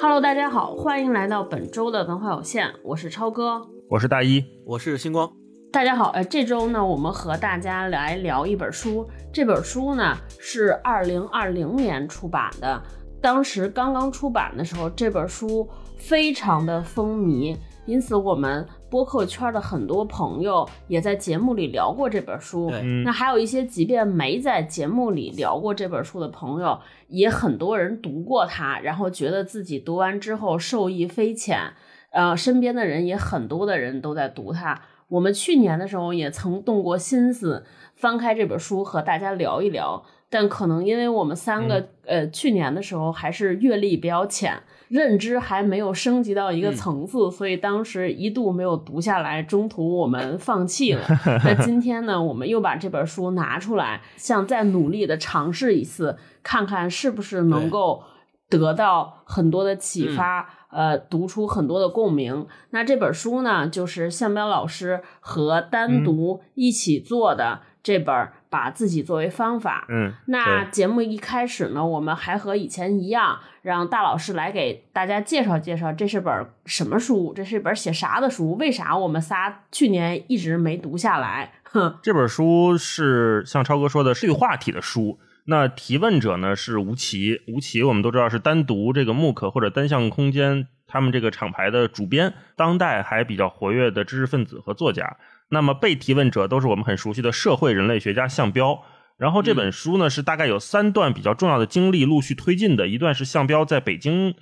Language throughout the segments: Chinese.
Hello，大家好，欢迎来到本周的文化有限，我是超哥，我是大一，我是星光。大家好，呃，这周呢，我们和大家来聊一本书。这本书呢是二零二零年出版的，当时刚刚出版的时候，这本书非常的风靡，因此我们播客圈的很多朋友也在节目里聊过这本书。那还有一些即便没在节目里聊过这本书的朋友，也很多人读过它，然后觉得自己读完之后受益匪浅。呃，身边的人也很多的人都在读它。我们去年的时候也曾动过心思翻开这本书和大家聊一聊，但可能因为我们三个呃去年的时候还是阅历比较浅，认知还没有升级到一个层次，所以当时一度没有读下来，中途我们放弃了。那今天呢，我们又把这本书拿出来，想再努力的尝试一次，看看是不是能够得到很多的启发。呃，读出很多的共鸣。那这本书呢，就是向彪老师和单独一起做的这本《把自己作为方法》。嗯，那节目一开始呢，我们还和以前一样，让大老师来给大家介绍介绍，这是本什么书？这是一本写啥的书？为啥我们仨去年一直没读下来？哼，这本书是像超哥说的，是对话体的书。那提问者呢是吴奇，吴奇我们都知道是单独这个 MOOC 或者单向空间他们这个厂牌的主编，当代还比较活跃的知识分子和作家。那么被提问者都是我们很熟悉的社会人类学家项彪。然后这本书呢是大概有三段比较重要的经历陆续推进的，一段是项彪在北京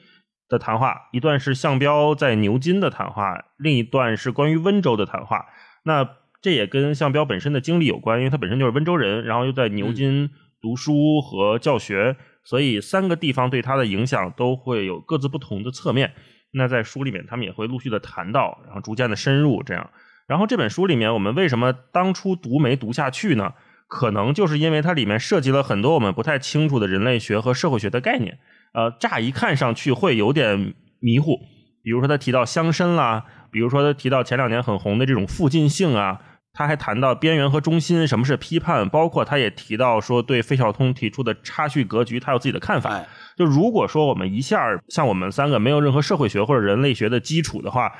的谈话，一段是项彪在牛津的谈话，另一段是关于温州的谈话。那这也跟项彪本身的经历有关，因为他本身就是温州人，然后又在牛津。读书和教学，所以三个地方对他的影响都会有各自不同的侧面。那在书里面，他们也会陆续的谈到，然后逐渐的深入这样。然后这本书里面，我们为什么当初读没读下去呢？可能就是因为它里面涉及了很多我们不太清楚的人类学和社会学的概念。呃，乍一看上去会有点迷糊。比如说他提到乡绅啦，比如说他提到前两年很红的这种附近性啊。他还谈到边缘和中心，什么是批判，包括他也提到说对费孝通提出的差序格局，他有自己的看法。就如果说我们一下像我们三个没有任何社会学或者人类学的基础的话，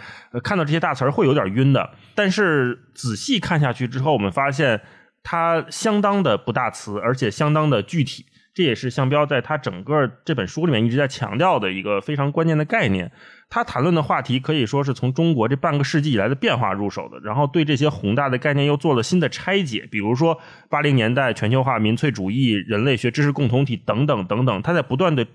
看到这些大词儿会有点晕的。但是仔细看下去之后，我们发现它相当的不大词，而且相当的具体。这也是向彪在他整个这本书里面一直在强调的一个非常关键的概念。他谈论的话题可以说是从中国这半个世纪以来的变化入手的，然后对这些宏大的概念又做了新的拆解。比如说八零年代全球化、民粹主义、人类学知识共同体等等等等，他在不断的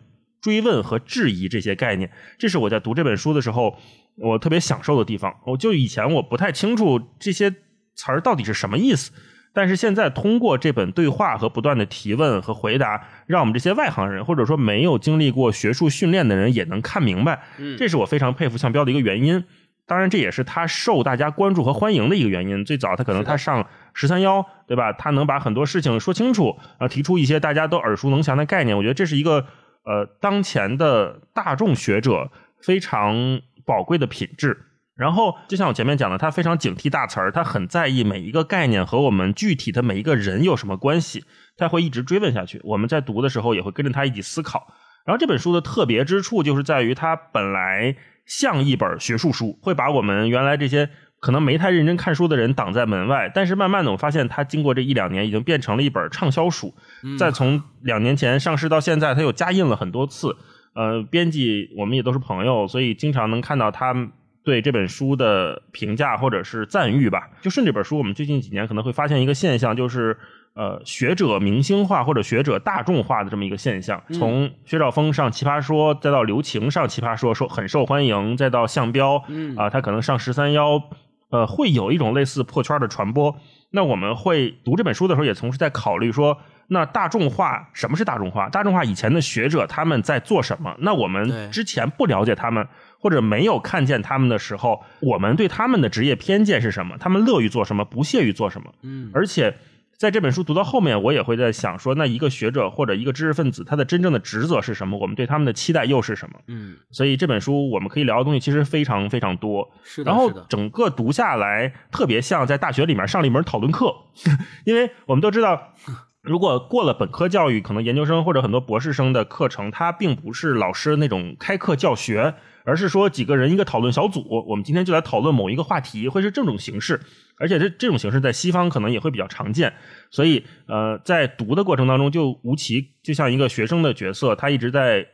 追问和质疑这些概念。这是我在读这本书的时候我特别享受的地方。我就以前我不太清楚这些词儿到底是什么意思。但是现在通过这本对话和不断的提问和回答，让我们这些外行人或者说没有经历过学术训练的人也能看明白。嗯，这是我非常佩服向彪的一个原因。当然，这也是他受大家关注和欢迎的一个原因。最早他可能他上十三幺，对吧？他能把很多事情说清楚，啊，提出一些大家都耳熟能详的概念。我觉得这是一个呃当前的大众学者非常宝贵的品质。然后，就像我前面讲的，他非常警惕大词儿，他很在意每一个概念和我们具体的每一个人有什么关系，他会一直追问下去。我们在读的时候也会跟着他一起思考。然后这本书的特别之处就是在于，它本来像一本学术书，会把我们原来这些可能没太认真看书的人挡在门外。但是慢慢的，我发现它经过这一两年，已经变成了一本畅销书。再从两年前上市到现在，它又加印了很多次。呃，编辑我们也都是朋友，所以经常能看到他。对这本书的评价或者是赞誉吧，就顺这本书，我们最近几年可能会发现一个现象，就是呃学者明星化或者学者大众化的这么一个现象。从薛兆丰上奇葩说，再到刘擎上奇葩说，说很受欢迎，再到向彪，啊，他可能上十三幺，呃，会有一种类似破圈的传播。那我们会读这本书的时候，也同时在考虑说，那大众化什么是大众化？大众化以前的学者他们在做什么？那我们之前不了解他们。或者没有看见他们的时候，我们对他们的职业偏见是什么？他们乐于做什么？不屑于做什么？嗯，而且在这本书读到后面，我也会在想说，那一个学者或者一个知识分子，他的真正的职责是什么？我们对他们的期待又是什么？嗯，所以这本书我们可以聊的东西其实非常非常多。是的，然后整个读下来，特别像在大学里面上了一门讨论课，因为我们都知道。如果过了本科教育，可能研究生或者很多博士生的课程，它并不是老师那种开课教学，而是说几个人一个讨论小组，我们今天就来讨论某一个话题，会是这种形式。而且这这种形式在西方可能也会比较常见，所以呃，在读的过程当中，就吴奇就像一个学生的角色，他一直在。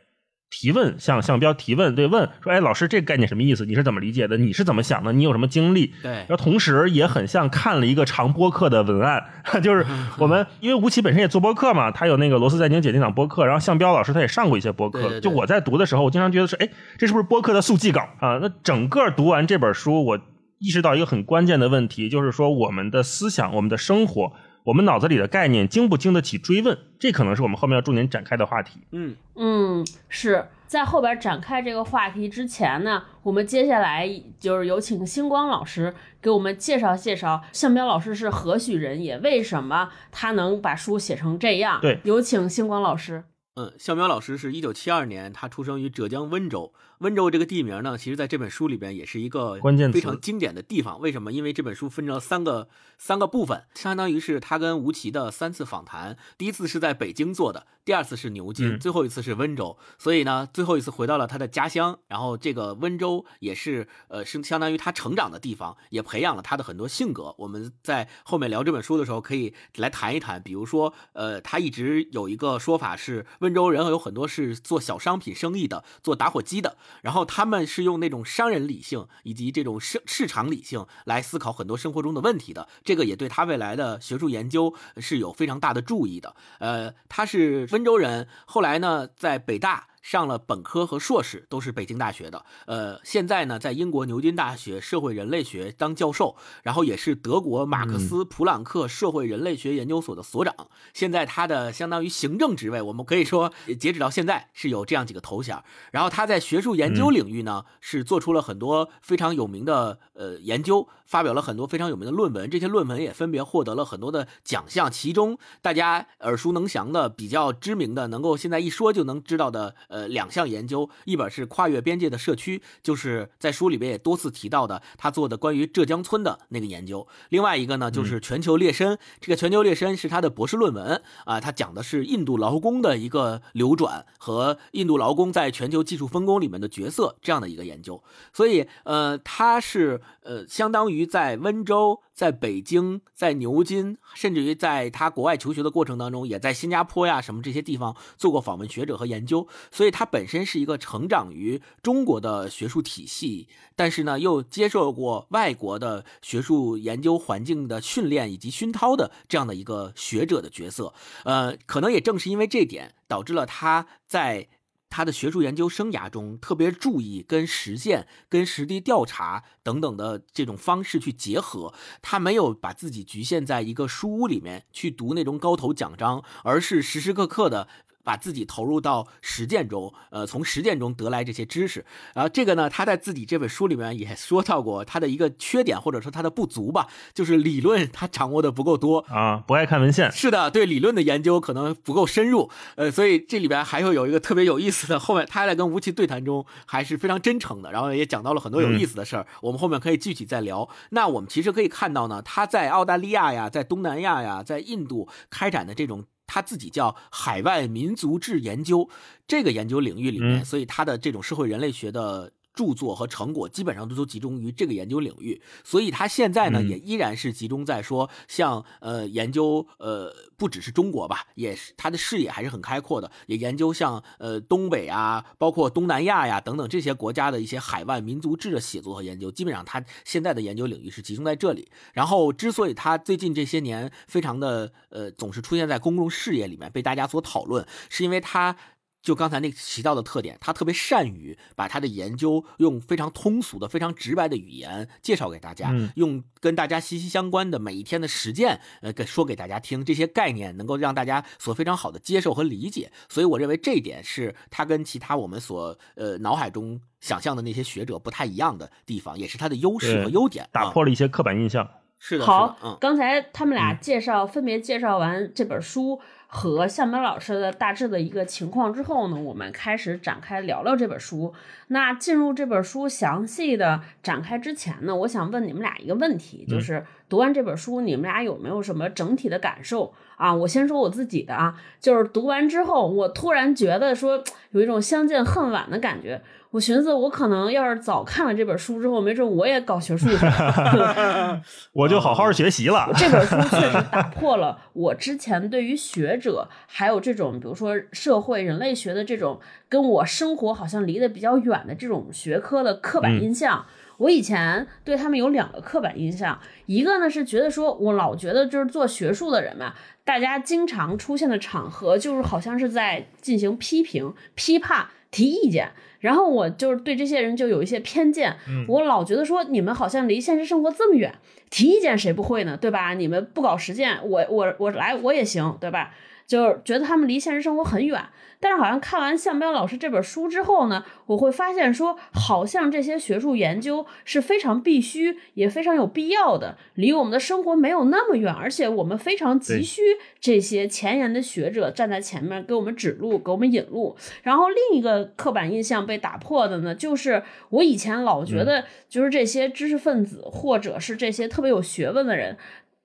提问，向向标提问，对问说：“哎，老师，这个概念什么意思？你是怎么理解的？你是怎么想的？你有什么经历？”对，然后同时也很像看了一个长播客的文案，就是 我们因为吴奇本身也做播客嘛，他有那个罗斯在宁姐那档播客，然后向标老师他也上过一些播客。就我在读的时候，我经常觉得是，哎，这是不是播客的速记稿啊？那整个读完这本书，我意识到一个很关键的问题，就是说我们的思想，我们的生活。我们脑子里的概念经不经得起追问？这可能是我们后面要重点展开的话题。嗯嗯，是在后边展开这个话题之前呢，我们接下来就是有请星光老师给我们介绍介绍向彪老师是何许人也？为什么他能把书写成这样？对，有请星光老师。嗯，向彪老师是一九七二年，他出生于浙江温州。温州这个地名呢，其实在这本书里边也是一个关键非常经典的地方。为什么？因为这本书分成了三个三个部分，相当于是他跟吴奇的三次访谈。第一次是在北京做的，第二次是牛津，最后一次是温州。所以呢，最后一次回到了他的家乡。然后这个温州也是呃，是相当于他成长的地方，也培养了他的很多性格。我们在后面聊这本书的时候，可以来谈一谈。比如说，呃，他一直有一个说法是，温州人有很多是做小商品生意的，做打火机的。然后他们是用那种商人理性以及这种市市场理性来思考很多生活中的问题的，这个也对他未来的学术研究是有非常大的注意的。呃，他是温州人，后来呢在北大。上了本科和硕士都是北京大学的，呃，现在呢在英国牛津大学社会人类学当教授，然后也是德国马克思普朗克社会人类学研究所的所长。现在他的相当于行政职位，我们可以说截止到现在是有这样几个头衔。然后他在学术研究领域呢是做出了很多非常有名的呃研究，发表了很多非常有名的论文，这些论文也分别获得了很多的奖项。其中大家耳熟能详的、比较知名的，能够现在一说就能知道的。呃，两项研究，一本是跨越边界的社区，就是在书里边也多次提到的，他做的关于浙江村的那个研究。另外一个呢，就是全球劣绅，这个全球劣绅是他的博士论文啊，他讲的是印度劳工的一个流转和印度劳工在全球技术分工里面的角色这样的一个研究。所以，呃，他是呃，相当于在温州。在北京，在牛津，甚至于在他国外求学的过程当中，也在新加坡呀什么这些地方做过访问学者和研究，所所以他本身是一个成长于中国的学术体系，但是呢又接受过外国的学术研究环境的训练以及熏陶的这样的一个学者的角色。呃，可能也正是因为这点，导致了他在。他的学术研究生涯中特别注意跟实践、跟实地调查等等的这种方式去结合，他没有把自己局限在一个书屋里面去读那种高头奖章，而是时时刻刻的。把自己投入到实践中，呃，从实践中得来这些知识，然后这个呢，他在自己这本书里面也说到过他的一个缺点或者说他的不足吧，就是理论他掌握的不够多啊，不爱看文献。是的，对理论的研究可能不够深入，呃，所以这里边还会有一个特别有意思的，后面他在跟吴奇对谈中还是非常真诚的，然后也讲到了很多有意思的事儿，我们后面可以具体再聊。那我们其实可以看到呢，他在澳大利亚呀，在东南亚呀，在印度开展的这种。他自己叫海外民族志研究，这个研究领域里面，所以他的这种社会人类学的。著作和成果基本上都都集中于这个研究领域，所以他现在呢也依然是集中在说，像呃研究呃不只是中国吧，也是他的视野还是很开阔的，也研究像呃东北啊，包括东南亚呀等等这些国家的一些海外民族志的写作和研究，基本上他现在的研究领域是集中在这里。然后之所以他最近这些年非常的呃总是出现在公共视野里面被大家所讨论，是因为他。就刚才那提到的特点，他特别善于把他的研究用非常通俗的、非常直白的语言介绍给大家，用跟大家息息相关的每一天的实践，呃，给说给大家听。这些概念能够让大家所非常好的接受和理解。所以我认为这一点是他跟其他我们所呃脑海中想象的那些学者不太一样的地方，也是他的优势和优点，打破了一些刻板印象。是的，好，刚才他们俩介绍分别介绍完这本书。和向明老师的大致的一个情况之后呢，我们开始展开聊聊这本书。那进入这本书详细的展开之前呢，我想问你们俩一个问题，就是读完这本书，你们俩有没有什么整体的感受啊？我先说我自己的啊，就是读完之后，我突然觉得说有一种相见恨晚的感觉。我寻思，我可能要是早看了这本书之后，没准我也搞学术去了。我就好好学习了。这本书确实打破了我之前对于学者还有这种，比如说社会人类学的这种跟我生活好像离得比较远的这种学科的刻板印象。我以前对他们有两个刻板印象，一个呢是觉得说我老觉得就是做学术的人嘛，大家经常出现的场合就是好像是在进行批评、批判、提意见。然后我就是对这些人就有一些偏见，我老觉得说你们好像离现实生活这么远，提意见谁不会呢？对吧？你们不搞实践，我我我来我也行，对吧？就是觉得他们离现实生活很远。但是好像看完向彪老师这本书之后呢，我会发现说，好像这些学术研究是非常必须，也非常有必要的，离我们的生活没有那么远，而且我们非常急需这些前沿的学者站在前面给我们指路，给我们引路。然后另一个刻板印象被打破的呢，就是我以前老觉得，就是这些知识分子或者是这些特别有学问的人。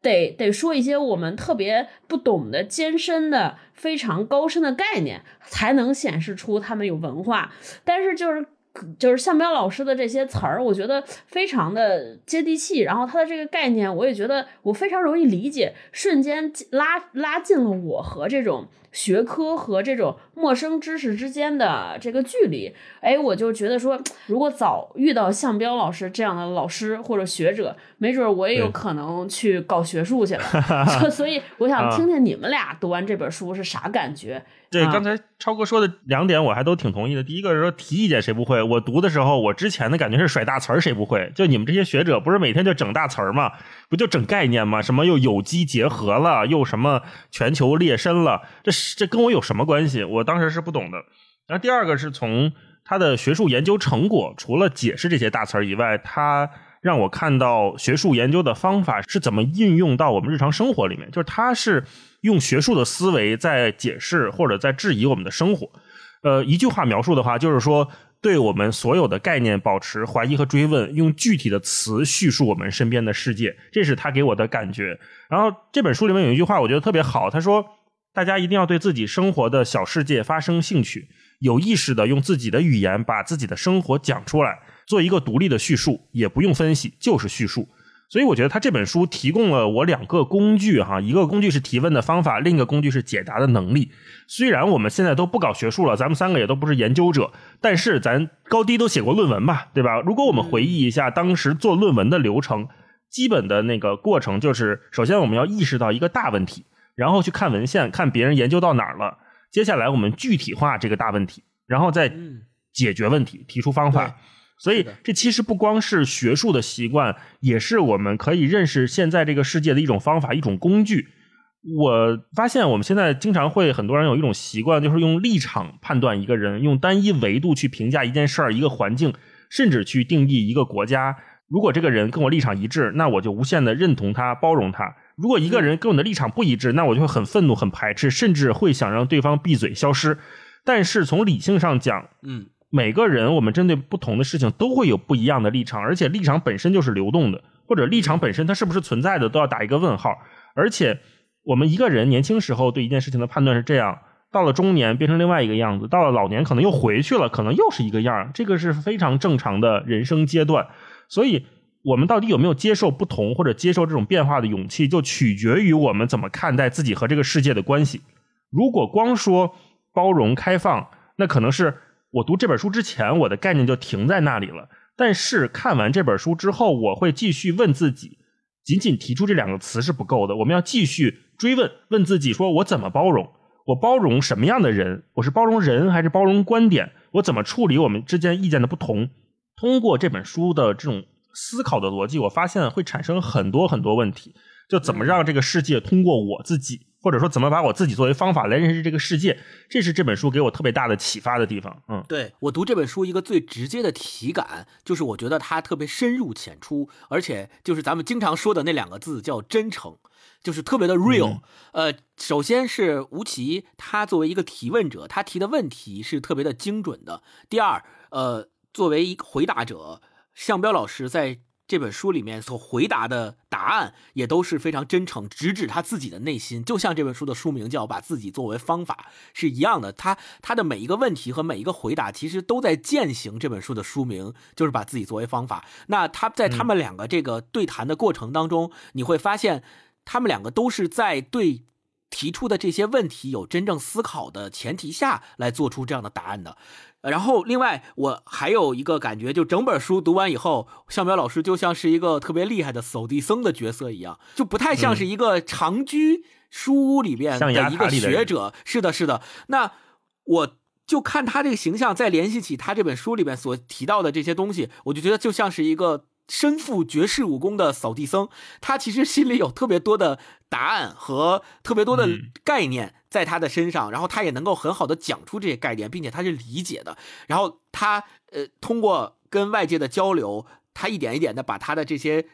得得说一些我们特别不懂的艰深的、非常高深的概念，才能显示出他们有文化。但是就是就是向彪老师的这些词儿，我觉得非常的接地气。然后他的这个概念，我也觉得我非常容易理解，瞬间拉拉近了我和这种。学科和这种陌生知识之间的这个距离，哎，我就觉得说，如果早遇到向彪老师这样的老师或者学者，没准我也有可能去搞学术去了。所以，我想听听你们俩读完这本书是啥感觉。对，刚才超哥说的两点我还都挺同意的。第一个是说提意见谁不会？我读的时候，我之前的感觉是甩大词儿谁不会？就你们这些学者不是每天就整大词儿吗？不就整概念吗？什么又有机结合了，又什么全球裂身了？这这跟我有什么关系？我当时是不懂的。然后第二个是从他的学术研究成果，除了解释这些大词儿以外，他让我看到学术研究的方法是怎么应用到我们日常生活里面，就是他是。用学术的思维在解释或者在质疑我们的生活，呃，一句话描述的话，就是说对我们所有的概念保持怀疑和追问，用具体的词叙述我们身边的世界，这是他给我的感觉。然后这本书里面有一句话，我觉得特别好，他说：“大家一定要对自己生活的小世界发生兴趣，有意识的用自己的语言把自己的生活讲出来，做一个独立的叙述，也不用分析，就是叙述。”所以我觉得他这本书提供了我两个工具哈，一个工具是提问的方法，另一个工具是解答的能力。虽然我们现在都不搞学术了，咱们三个也都不是研究者，但是咱高低都写过论文吧，对吧？如果我们回忆一下当时做论文的流程，基本的那个过程就是：首先我们要意识到一个大问题，然后去看文献，看别人研究到哪儿了，接下来我们具体化这个大问题，然后再解决问题，提出方法。所以，这其实不光是学术的习惯，也是我们可以认识现在这个世界的一种方法、一种工具。我发现我们现在经常会很多人有一种习惯，就是用立场判断一个人，用单一维度去评价一件事儿、一个环境，甚至去定义一个国家。如果这个人跟我立场一致，那我就无限的认同他、包容他；如果一个人跟我的立场不一致，那我就会很愤怒、很排斥，甚至会想让对方闭嘴、消失。但是从理性上讲，嗯。每个人，我们针对不同的事情都会有不一样的立场，而且立场本身就是流动的，或者立场本身它是不是存在的，都要打一个问号。而且，我们一个人年轻时候对一件事情的判断是这样，到了中年变成另外一个样子，到了老年可能又回去了，可能又是一个样这个是非常正常的人生阶段。所以，我们到底有没有接受不同或者接受这种变化的勇气，就取决于我们怎么看待自己和这个世界的关系。如果光说包容开放，那可能是。我读这本书之前，我的概念就停在那里了。但是看完这本书之后，我会继续问自己：仅仅提出这两个词是不够的，我们要继续追问，问自己：说我怎么包容？我包容什么样的人？我是包容人还是包容观点？我怎么处理我们之间意见的不同？通过这本书的这种思考的逻辑，我发现会产生很多很多问题。就怎么让这个世界通过我自己？或者说，怎么把我自己作为方法来认识这个世界？这是这本书给我特别大的启发的地方。嗯，对我读这本书一个最直接的体感，就是我觉得它特别深入浅出，而且就是咱们经常说的那两个字叫真诚，就是特别的 real。呃，首先是吴奇，他作为一个提问者，他提的问题是特别的精准的。第二，呃，作为一个回答者，向彪老师在这本书里面所回答的答案也都是非常真诚，直指他自己的内心，就像这本书的书名叫“把自己作为方法”是一样的。他他的每一个问题和每一个回答，其实都在践行这本书的书名，就是把自己作为方法。那他在他们两个这个对谈的过程当中，你会发现，他们两个都是在对提出的这些问题有真正思考的前提下来做出这样的答案的。然后，另外我还有一个感觉，就整本书读完以后，向彪老师就像是一个特别厉害的扫地僧的角色一样，就不太像是一个长居书屋里边的一个学者。是的，是的。那我就看他这个形象，再联系起他这本书里边所提到的这些东西，我就觉得就像是一个。身负绝世武功的扫地僧，他其实心里有特别多的答案和特别多的概念在他的身上，然后他也能够很好的讲出这些概念，并且他是理解的。然后他呃通过跟外界的交流，他一点一点的把他的这些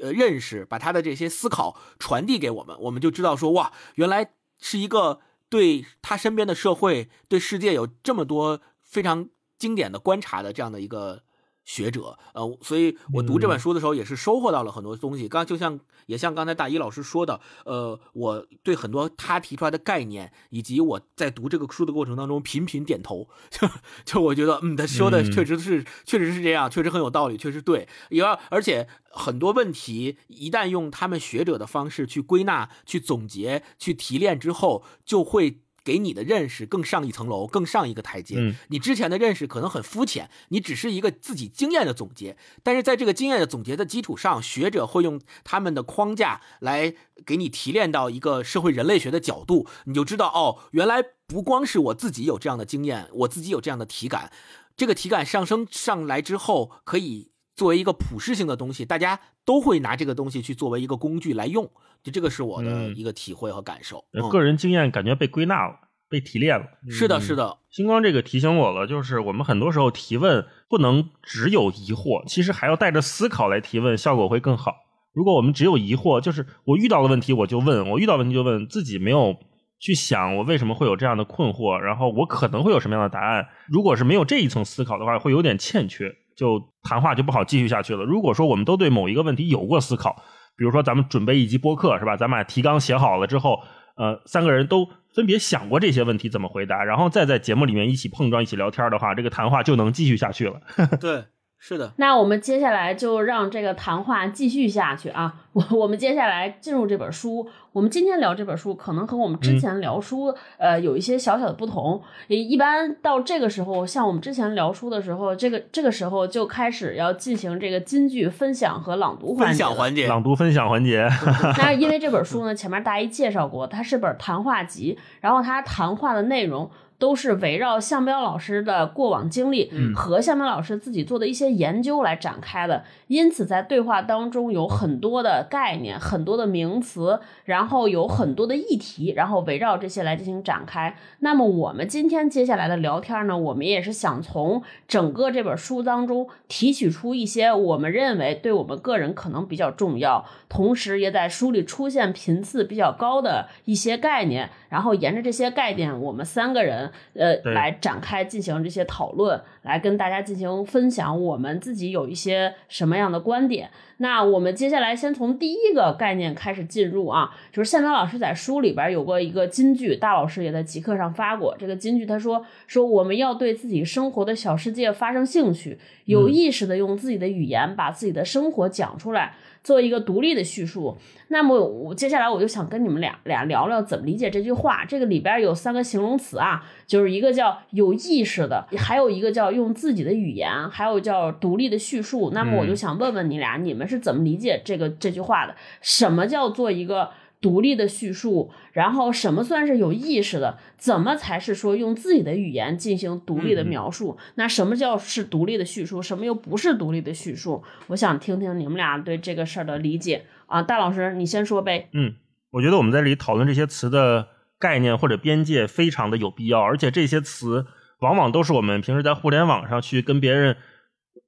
呃认识，把他的这些思考传递给我们，我们就知道说哇，原来是一个对他身边的社会、对世界有这么多非常经典的观察的这样的一个。学者，呃，所以我读这本书的时候也是收获到了很多东西。刚就像也像刚才大一老师说的，呃，我对很多他提出来的概念，以及我在读这个书的过程当中频频点头，就 就我觉得，嗯，他说的确实是，确实是这样，确实很有道理，确实对。也而且很多问题一旦用他们学者的方式去归纳、去总结、去提炼之后，就会。给你的认识更上一层楼，更上一个台阶。嗯，你之前的认识可能很肤浅，你只是一个自己经验的总结。但是在这个经验的总结的基础上，学者会用他们的框架来给你提炼到一个社会人类学的角度，你就知道哦，原来不光是我自己有这样的经验，我自己有这样的体感。这个体感上升上来之后，可以作为一个普适性的东西，大家都会拿这个东西去作为一个工具来用。就这个是我的一个体会和感受，个人经验感觉被归纳了，被提炼了。是的，是的。星光这个提醒我了，就是我们很多时候提问不能只有疑惑，其实还要带着思考来提问，效果会更好。如果我们只有疑惑，就是我遇到了问题我就问，我遇到问题就问，自己没有去想我为什么会有这样的困惑，然后我可能会有什么样的答案。如果是没有这一层思考的话，会有点欠缺，就谈话就不好继续下去了。如果说我们都对某一个问题有过思考。比如说，咱们准备一集播客是吧？咱把提纲写好了之后，呃，三个人都分别想过这些问题怎么回答，然后再在节目里面一起碰撞、一起聊天的话，这个谈话就能继续下去了。对。是的，那我们接下来就让这个谈话继续下去啊！我我们接下来进入这本书。我们今天聊这本书，可能和我们之前聊书，呃，有一些小小的不同。一般到这个时候，像我们之前聊书的时候，这个这个时候就开始要进行这个金句分享和朗读分享环节，朗读分享环节。那因为这本书呢，前面大一介绍过，它是本谈话集，然后它谈话的内容。都是围绕向彪老师的过往经历和向彪老师自己做的一些研究来展开的，因此在对话当中有很多的概念、很多的名词，然后有很多的议题，然后围绕这些来进行展开。那么我们今天接下来的聊天呢，我们也是想从整个这本书当中提取出一些我们认为对我们个人可能比较重要，同时也在书里出现频次比较高的一些概念，然后沿着这些概念，我们三个人。呃，来展开进行这些讨论，来跟大家进行分享我们自己有一些什么样的观点。那我们接下来先从第一个概念开始进入啊，就是向南老师在书里边有过一个金句，大老师也在极客上发过这个金句。他说说我们要对自己生活的小世界发生兴趣，有意识的用自己的语言把自己的生活讲出来。做一个独立的叙述，那么我接下来我就想跟你们俩俩聊聊怎么理解这句话。这个里边有三个形容词啊，就是一个叫有意识的，还有一个叫用自己的语言，还有叫独立的叙述。那么我就想问问你俩，你们是怎么理解这个这句话的？什么叫做一个？独立的叙述，然后什么算是有意识的？怎么才是说用自己的语言进行独立的描述？那什么叫是独立的叙述？什么又不是独立的叙述？我想听听你们俩对这个事儿的理解啊，大老师你先说呗。嗯，我觉得我们在这里讨论这些词的概念或者边界非常的有必要，而且这些词往往都是我们平时在互联网上去跟别人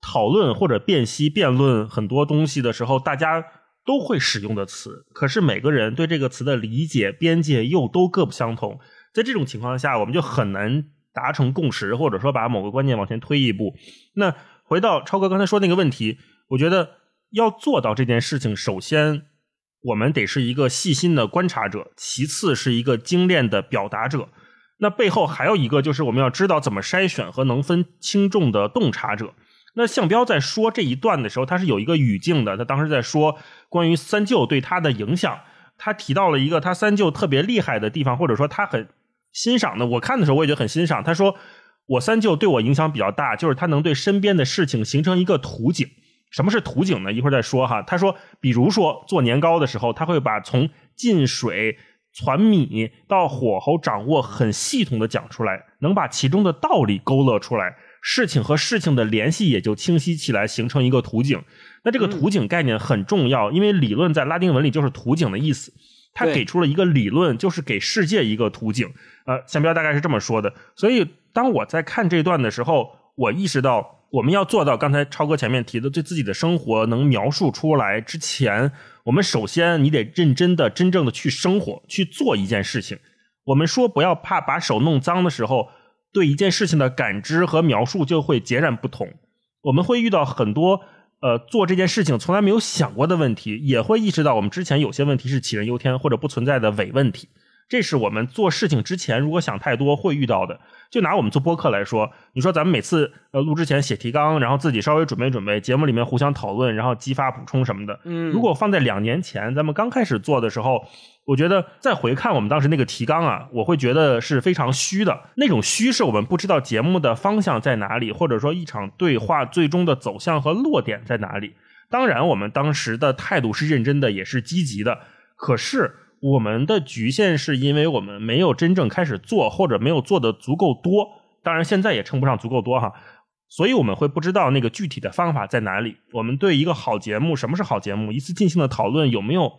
讨论或者辨析、辩论很多东西的时候，大家。都会使用的词，可是每个人对这个词的理解边界又都各不相同。在这种情况下，我们就很难达成共识，或者说把某个观念往前推一步。那回到超哥刚才说那个问题，我觉得要做到这件事情，首先我们得是一个细心的观察者，其次是一个精炼的表达者。那背后还有一个，就是我们要知道怎么筛选和能分轻重的洞察者。那向彪在说这一段的时候，他是有一个语境的。他当时在说关于三舅对他的影响，他提到了一个他三舅特别厉害的地方，或者说他很欣赏的。我看的时候我也觉得很欣赏。他说我三舅对我影响比较大，就是他能对身边的事情形成一个图景。什么是图景呢？一会儿再说哈。他说，比如说做年糕的时候，他会把从进水。攒米到火候掌握很系统的讲出来，能把其中的道理勾勒出来，事情和事情的联系也就清晰起来，形成一个图景。那这个图景概念很重要，因为理论在拉丁文里就是图景的意思。他给出了一个理论，就是给世界一个图景。呃，向标大概是这么说的。所以当我在看这段的时候，我意识到我们要做到刚才超哥前面提的，对自己的生活能描述出来之前。我们首先，你得认真的、真正的去生活，去做一件事情。我们说不要怕把手弄脏的时候，对一件事情的感知和描述就会截然不同。我们会遇到很多呃做这件事情从来没有想过的问题，也会意识到我们之前有些问题是杞人忧天或者不存在的伪问题。这是我们做事情之前如果想太多会遇到的。就拿我们做播客来说，你说咱们每次呃录之前写提纲，然后自己稍微准备准备，节目里面互相讨论，然后激发补充什么的。嗯，如果放在两年前，咱们刚开始做的时候，我觉得再回看我们当时那个提纲啊，我会觉得是非常虚的。那种虚是我们不知道节目的方向在哪里，或者说一场对话最终的走向和落点在哪里。当然，我们当时的态度是认真的，也是积极的。可是。我们的局限是因为我们没有真正开始做，或者没有做的足够多。当然，现在也称不上足够多哈。所以我们会不知道那个具体的方法在哪里。我们对一个好节目，什么是好节目，一次进行的讨论有没有，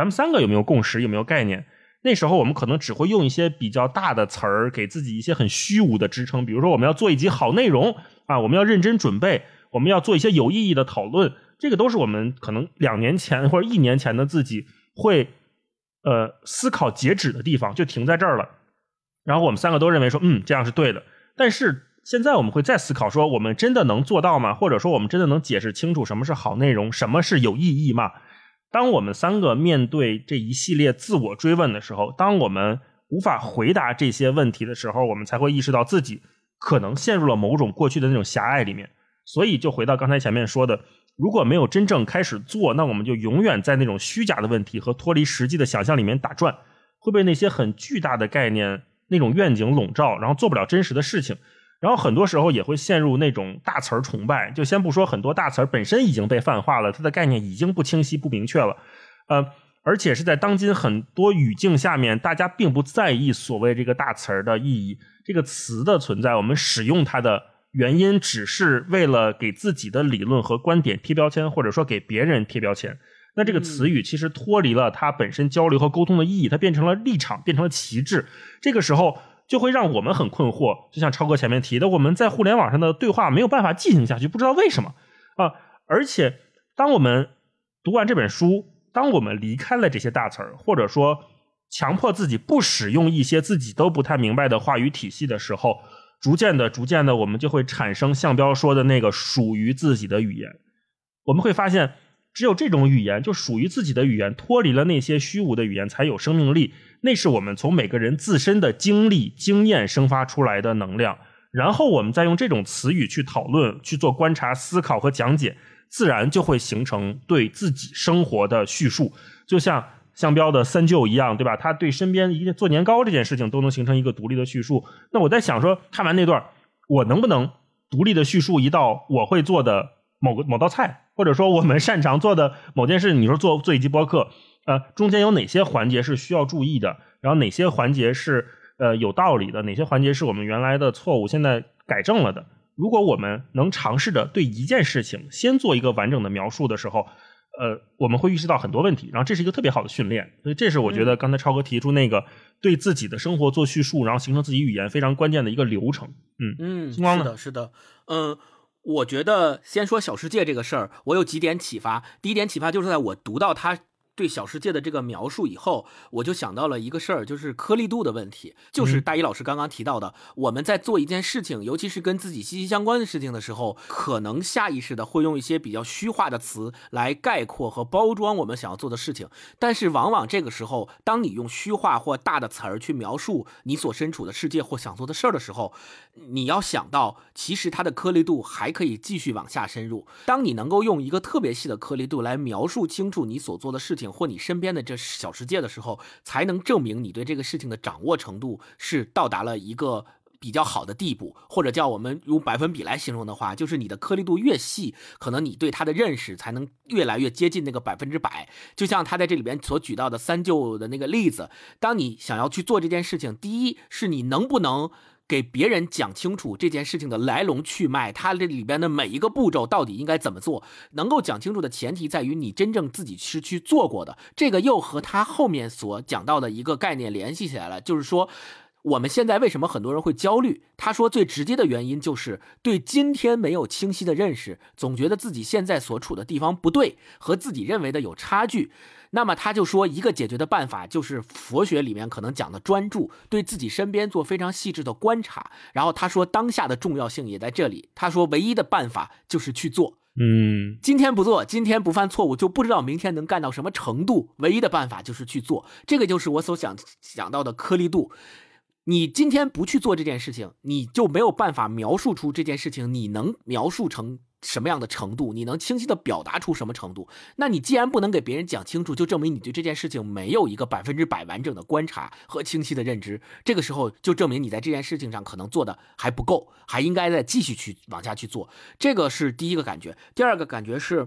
咱们三个有没有共识，有没有概念？那时候我们可能只会用一些比较大的词儿，给自己一些很虚无的支撑。比如说，我们要做一集好内容啊，我们要认真准备，我们要做一些有意义的讨论。这个都是我们可能两年前或者一年前的自己会。呃，思考截止的地方就停在这儿了。然后我们三个都认为说，嗯，这样是对的。但是现在我们会再思考说，我们真的能做到吗？或者说，我们真的能解释清楚什么是好内容，什么是有意义吗？当我们三个面对这一系列自我追问的时候，当我们无法回答这些问题的时候，我们才会意识到自己可能陷入了某种过去的那种狭隘里面。所以，就回到刚才前面说的。如果没有真正开始做，那我们就永远在那种虚假的问题和脱离实际的想象里面打转，会被那些很巨大的概念、那种愿景笼罩，然后做不了真实的事情。然后很多时候也会陷入那种大词儿崇拜。就先不说很多大词儿本身已经被泛化了，它的概念已经不清晰、不明确了。呃，而且是在当今很多语境下面，大家并不在意所谓这个大词儿的意义，这个词的存在，我们使用它的。原因只是为了给自己的理论和观点贴标签，或者说给别人贴标签。那这个词语其实脱离了它本身交流和沟通的意义，它变成了立场，变成了旗帜。这个时候就会让我们很困惑。就像超哥前面提的，我们在互联网上的对话没有办法进行下去，不知道为什么啊！而且，当我们读完这本书，当我们离开了这些大词儿，或者说强迫自己不使用一些自己都不太明白的话语体系的时候。逐渐的，逐渐的，我们就会产生向标说的那个属于自己的语言。我们会发现，只有这种语言，就属于自己的语言，脱离了那些虚无的语言，才有生命力。那是我们从每个人自身的经历、经验生发出来的能量。然后，我们再用这种词语去讨论、去做观察、思考和讲解，自然就会形成对自己生活的叙述。就像。向标的三舅一样，对吧？他对身边一做年糕这件事情都能形成一个独立的叙述。那我在想说，看完那段，我能不能独立的叙述一道我会做的某个某道菜，或者说我们擅长做的某件事？你说做做一集播客，呃，中间有哪些环节是需要注意的？然后哪些环节是呃有道理的？哪些环节是我们原来的错误现在改正了的？如果我们能尝试着对一件事情先做一个完整的描述的时候。呃，我们会意识到很多问题，然后这是一个特别好的训练，所以这是我觉得刚才超哥提出那个对自己的生活做叙述，然后形成自己语言非常关键的一个流程。嗯嗯，星光是的，是的，嗯，我觉得先说小世界这个事儿，我有几点启发。第一点启发就是在我读到他。对小世界的这个描述以后，我就想到了一个事儿，就是颗粒度的问题。就是大一老师刚刚提到的，我们在做一件事情，尤其是跟自己息息相关的事情的时候，可能下意识的会用一些比较虚化的词来概括和包装我们想要做的事情。但是往往这个时候，当你用虚化或大的词儿去描述你所身处的世界或想做的事儿的时候，你要想到，其实它的颗粒度还可以继续往下深入。当你能够用一个特别细的颗粒度来描述清楚你所做的事情或你身边的这小世界的时候，才能证明你对这个事情的掌握程度是到达了一个比较好的地步，或者叫我们用百分比来形容的话，就是你的颗粒度越细，可能你对它的认识才能越来越接近那个百分之百。就像他在这里边所举到的三舅的那个例子，当你想要去做这件事情，第一是你能不能。给别人讲清楚这件事情的来龙去脉，它这里边的每一个步骤到底应该怎么做，能够讲清楚的前提在于你真正自己是去做过的。这个又和他后面所讲到的一个概念联系起来了，就是说我们现在为什么很多人会焦虑？他说最直接的原因就是对今天没有清晰的认识，总觉得自己现在所处的地方不对，和自己认为的有差距。那么他就说，一个解决的办法就是佛学里面可能讲的专注，对自己身边做非常细致的观察。然后他说，当下的重要性也在这里。他说，唯一的办法就是去做。嗯，今天不做，今天不犯错误，就不知道明天能干到什么程度。唯一的办法就是去做。这个就是我所想想到的颗粒度。你今天不去做这件事情，你就没有办法描述出这件事情你能描述成。什么样的程度，你能清晰的表达出什么程度？那你既然不能给别人讲清楚，就证明你对这件事情没有一个百分之百完整的观察和清晰的认知。这个时候就证明你在这件事情上可能做的还不够，还应该再继续去往下去做。这个是第一个感觉。第二个感觉是，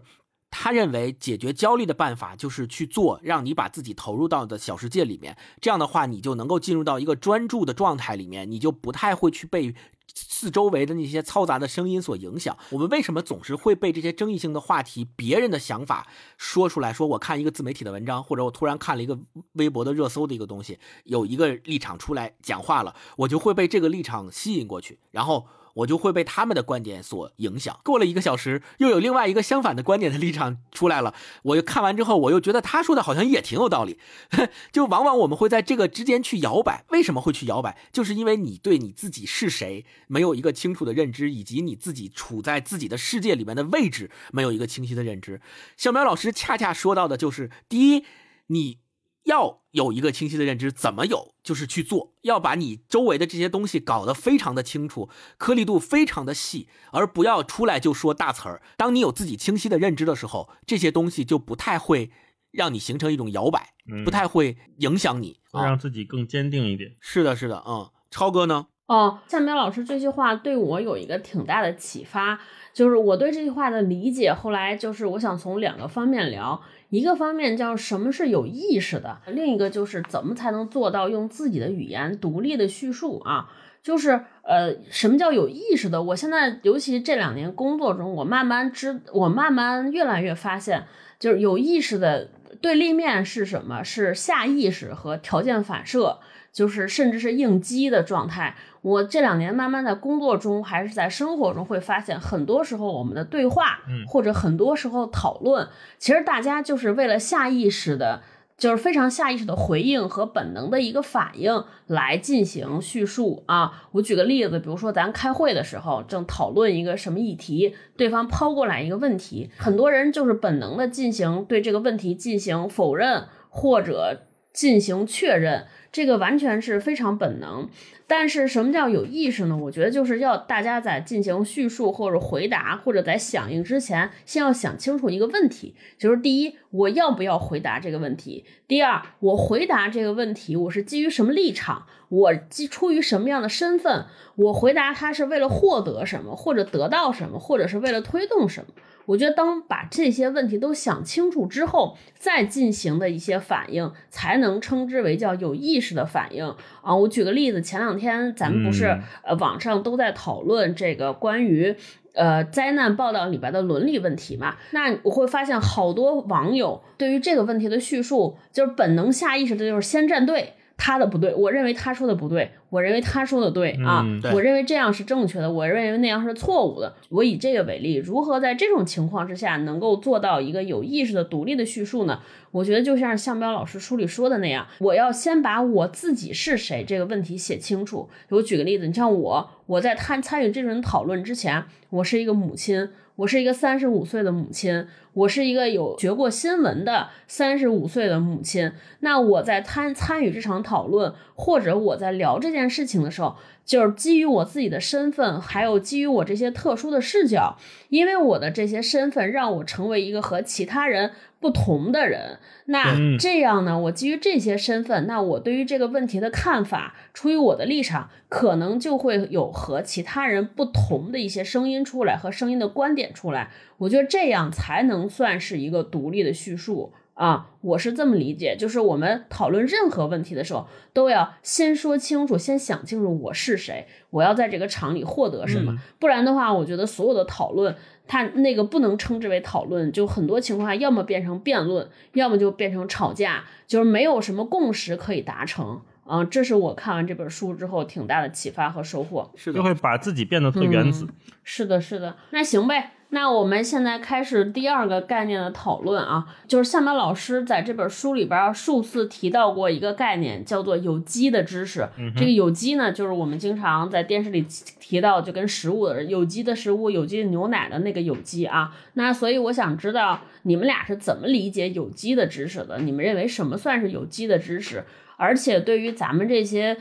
他认为解决焦虑的办法就是去做，让你把自己投入到的小世界里面。这样的话，你就能够进入到一个专注的状态里面，你就不太会去被。四周围的那些嘈杂的声音所影响，我们为什么总是会被这些争议性的话题、别人的想法说出来？说我看一个自媒体的文章，或者我突然看了一个微博的热搜的一个东西，有一个立场出来讲话了，我就会被这个立场吸引过去，然后。我就会被他们的观点所影响。过了一个小时，又有另外一个相反的观点的立场出来了。我又看完之后，我又觉得他说的好像也挺有道理。就往往我们会在这个之间去摇摆。为什么会去摇摆？就是因为你对你自己是谁没有一个清楚的认知，以及你自己处在自己的世界里面的位置没有一个清晰的认知。小苗老师恰恰说到的就是：第一，你。要有一个清晰的认知，怎么有？就是去做，要把你周围的这些东西搞得非常的清楚，颗粒度非常的细，而不要出来就说大词儿。当你有自己清晰的认知的时候，这些东西就不太会让你形成一种摇摆，不太会影响你，让自己更坚定一点。是的，是的，嗯，超哥呢？哦，夏淼老师这句话对我有一个挺大的启发，就是我对这句话的理解，后来就是我想从两个方面聊。一个方面叫什么是有意识的，另一个就是怎么才能做到用自己的语言独立的叙述啊？就是呃，什么叫有意识的？我现在尤其这两年工作中，我慢慢知，我慢慢越来越发现，就是有意识的对立面是什么？是下意识和条件反射。就是甚至是应激的状态。我这两年慢慢在工作中还是在生活中会发现，很多时候我们的对话，或者很多时候讨论，其实大家就是为了下意识的，就是非常下意识的回应和本能的一个反应来进行叙述啊。我举个例子，比如说咱开会的时候正讨论一个什么议题，对方抛过来一个问题，很多人就是本能的进行对这个问题进行否认或者进行确认。这个完全是非常本能，但是什么叫有意识呢？我觉得就是要大家在进行叙述或者回答或者在响应之前，先要想清楚一个问题，就是第一，我要不要回答这个问题？第二，我回答这个问题，我是基于什么立场？我基出于什么样的身份？我回答他是为了获得什么，或者得到什么，或者是为了推动什么？我觉得，当把这些问题都想清楚之后，再进行的一些反应，才能称之为叫有意识的反应啊。我举个例子，前两天咱们不是呃网上都在讨论这个关于呃灾难报道里边的伦理问题嘛？那我会发现好多网友对于这个问题的叙述，就是本能下意识的就是先站队。他的不对，我认为他说的不对，我认为他说的对啊我认为这样是正确的，我认为那样是错误的。我以这个为例，如何在这种情况之下能够做到一个有意识的独立的叙述呢？我觉得就像向彪老师书里说的那样，我要先把我自己是谁这个问题写清楚。我举个例子，你像我，我在参参与这种讨论之前，我是一个母亲。我是一个三十五岁的母亲，我是一个有学过新闻的三十五岁的母亲。那我在参参与这场讨论，或者我在聊这件事情的时候，就是基于我自己的身份，还有基于我这些特殊的视角，因为我的这些身份让我成为一个和其他人不同的人。那嗯这样呢，我基于这些身份，那我对于这个问题的看法，出于我的立场，可能就会有和其他人不同的一些声音出来，和声音的观点出来。我觉得这样才能算是一个独立的叙述啊，我是这么理解。就是我们讨论任何问题的时候，都要先说清楚，先想清楚我是谁，我要在这个场里获得什么。嗯不然的话，我觉得所有的讨论，它那个不能称之为讨论，就很多情况下，要么变成辩论，要么就变成吵架，就是没有什么共识可以达成。嗯，这是我看完这本书之后挺大的启发和收获。是的就，会把自己变得特原子。是的，是的，那行呗。那我们现在开始第二个概念的讨论啊，就是夏苗老师在这本书里边儿数次提到过一个概念，叫做有机的知识。这个有机呢，就是我们经常在电视里提到，就跟食物的有机的食物、有机的牛奶的那个有机啊。那所以我想知道你们俩是怎么理解有机的知识的？你们认为什么算是有机的知识？而且对于咱们这些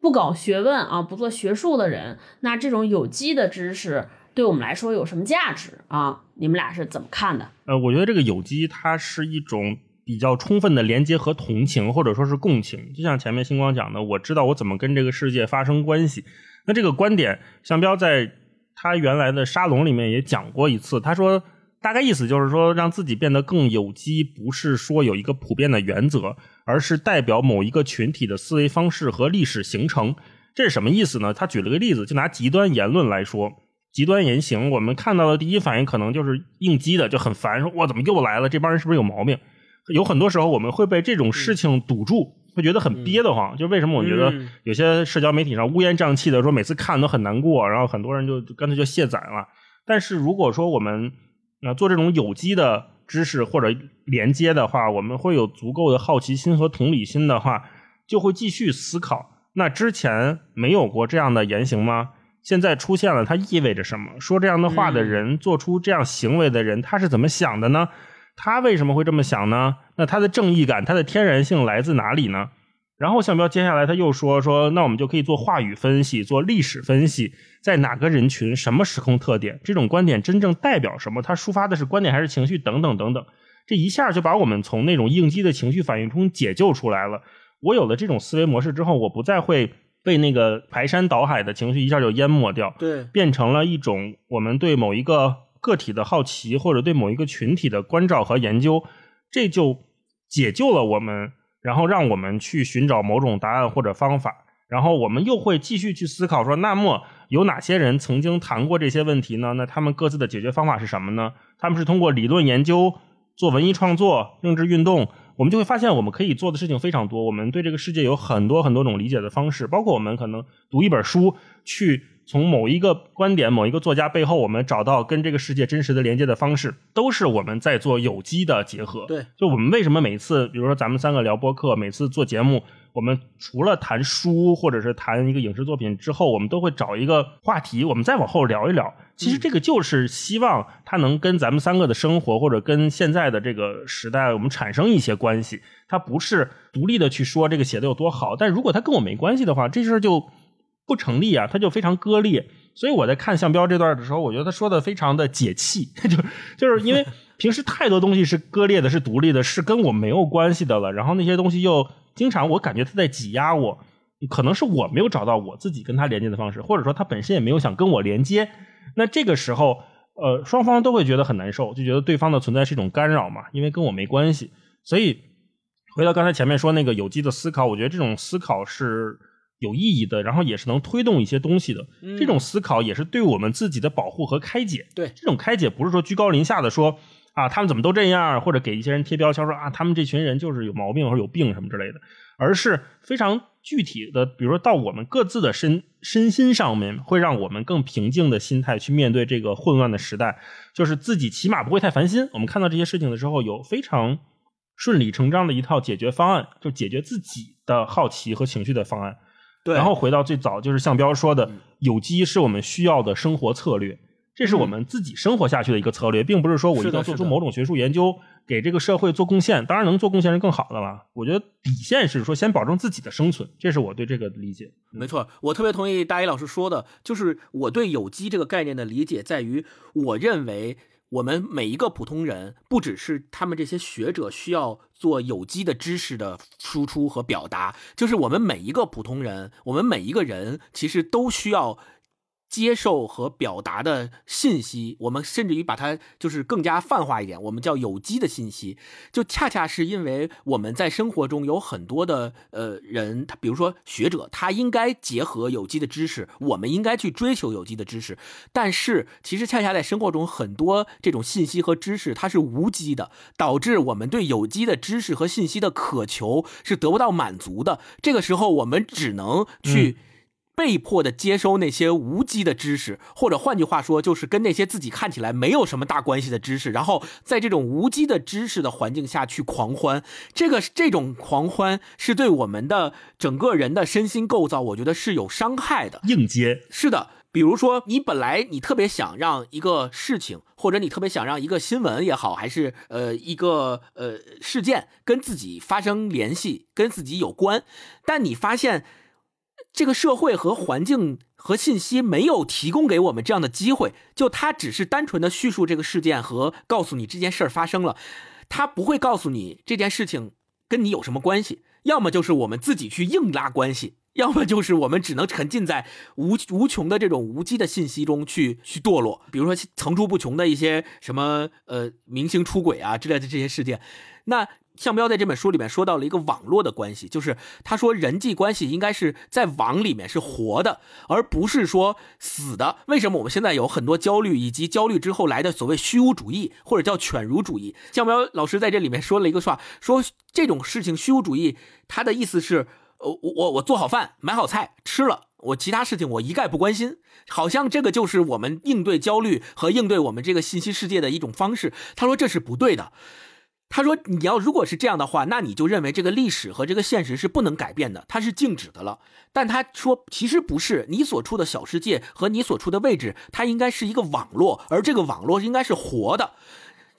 不搞学问啊、不做学术的人，那这种有机的知识对我们来说有什么价值啊？你们俩是怎么看的？呃，我觉得这个有机它是一种比较充分的连接和同情，或者说是共情。就像前面星光讲的，我知道我怎么跟这个世界发生关系。那这个观点，向彪在他原来的沙龙里面也讲过一次，他说。大概意思就是说，让自己变得更有机，不是说有一个普遍的原则，而是代表某一个群体的思维方式和历史形成。这是什么意思呢？他举了个例子，就拿极端言论来说，极端言行，我们看到的第一反应可能就是应激的，就很烦，说哇怎么又来了？这帮人是不是有毛病？有很多时候我们会被这种事情堵住，会觉得很憋得慌。就为什么我觉得嗯有些社交媒体上乌烟瘴气的说每次看都很难过，然后很多人就就干脆就卸载了。但是如果说我们那、做这种有机的知识或者连接的话，我们会有足够的好奇心和同理心的话，就会继续思考。那之前没有过这样的言行吗？现在出现了，它意味着什么？说这样的话的人，做出这样行为的人，他是怎么想的呢？他为什么会这么想呢？那他的正义感，他的天然性来自哪里呢？然后向彪接下来他又说说，那我们就可以做话语分析，做历史分析，在哪个人群、什么时空特点，这种观点真正代表什么？它抒发的是观点还是情绪？等等等等，这一下就把我们从那种应激的情绪反应中解救出来了。我有了这种思维模式之后，我不再会被那个排山倒海的情绪一下就淹没掉，对，变成了一种我们对某一个个体的好奇，或者对某一个群体的关照和研究，这就解救了我们，然后让我们去寻找某种答案或者方法，然后我们又会继续去思考说，那么有哪些人曾经谈过这些问题呢？那他们各自的解决方法是什么呢？他们是通过理论研究、做文艺创作、政治运动。我们就会发现，我们可以做的事情非常多。我们对这个世界有很多很多种理解的方式，包括我们可能读一本书，去从某一个观点、某一个作家背后，我们找到跟这个世界真实的连接的方式，都是我们在做有机的结合。对，就我们为什么每次，比如说咱们三个聊播客，每次做节目，我们除了谈书或者是谈一个影视作品之后，我们都会找一个话题，我们再往后聊一聊。其实这个就是希望它能跟咱们三个的生活或者跟现在的这个时代我们产生一些关系。它不是独立的去说这个写的有多好，但如果它跟我没关系的话，这事儿就不成立啊，它就非常割裂。所以我在看向标这段的时候，我觉得他说的非常的解气，就就是因为平时太多东西是割裂的，是独立的，是跟我没有关系的了。然后那些东西又经常我感觉他在挤压我，可能是我没有找到我自己跟他连接的方式，或者说他本身也没有想跟我连接。那这个时候，呃，双方都会觉得很难受，就觉得对方的存在是一种干扰嘛，因为跟我没关系。所以回到刚才前面说那个有机的思考，我觉得这种思考是有意义的，然后也是能推动一些东西的。嗯这种思考也是对我们自己的保护和开解。对这种开解不是说居高临下的说啊，他们怎么都这样，或者给一些人贴标签说啊，他们这群人就是有毛病或者有病什么之类的，而是非常具体的，比如说到我们各自的身身心上面，会让我们更平静的心态去面对这个混乱的时代，就是自己起码不会太烦心。我们看到这些事情的时候，有非常顺理成章的一套解决方案，就解决自己的好奇和情绪的方案。对，然后回到最早，就是向彪说的，有机是我们需要的生活策略，这是我们自己生活下去的一个策略，并不是说我一定要做出某种学术研究，给这个社会做贡献。当然，能做贡献是更好的了。我觉得底线是说，先保证自己的生存，这是我对这个的理解。没错，我特别同意大一老师说的，就是我对有机这个概念的理解在于，我认为。我们每一个普通人，不只是他们这些学者需要做有机的知识的输出和表达，就是我们每一个普通人，我们每一个人，其实都需要。接受和表达的信息，我们甚至于把它就是更加泛化一点，我们叫有机的信息，就恰恰是因为我们在生活中有很多的呃人，他比如说学者，他应该结合有机的知识，我们应该去追求有机的知识，但是其实恰恰在生活中很多这种信息和知识它是无机的，导致我们对有机的知识和信息的渴求是得不到满足的，这个时候我们只能去。被迫的接收那些无机的知识，或者换句话说，就是跟那些自己看起来没有什么大关系的知识，然后在这种无机的知识的环境下去狂欢。这个这种狂欢是对我们的整个人的身心构造，我觉得是有伤害的。硬接是的，比如说你本来你特别想让一个事情，或者你特别想让一个新闻也好，还是呃一个呃事件跟自己发生联系，跟自己有关，但你发现。这个社会和环境和信息没有提供给我们这样的机会，就他只是单纯的叙述这个事件和告诉你这件事儿发生了，他不会告诉你这件事情跟你有什么关系，要么就是我们自己去硬拉关系，要么就是我们只能沉浸在无无穷的这种无机的信息中去去堕落，比如说层出不穷的一些什么呃明星出轨啊之类的这些事件，那。向彪在这本书里面说到了一个网络的关系，就是他说人际关系应该是在网里面是活的，而不是说死的。为什么我们现在有很多焦虑，以及焦虑之后来的所谓虚无主义或者叫犬儒主义？向彪老师在这里面说了一个话，说这种事情虚无主义，他的意思是，呃，我我我做好饭，买好菜吃了，我其他事情我一概不关心，好像这个就是我们应对焦虑和应对我们这个信息世界的一种方式。他说这是不对的。他说：“你要如果是这样的话，那你就认为这个历史和这个现实是不能改变的，它是静止的了。但他说其实不是，你所处的小世界和你所处的位置，它应该是一个网络，而这个网络应该是活的。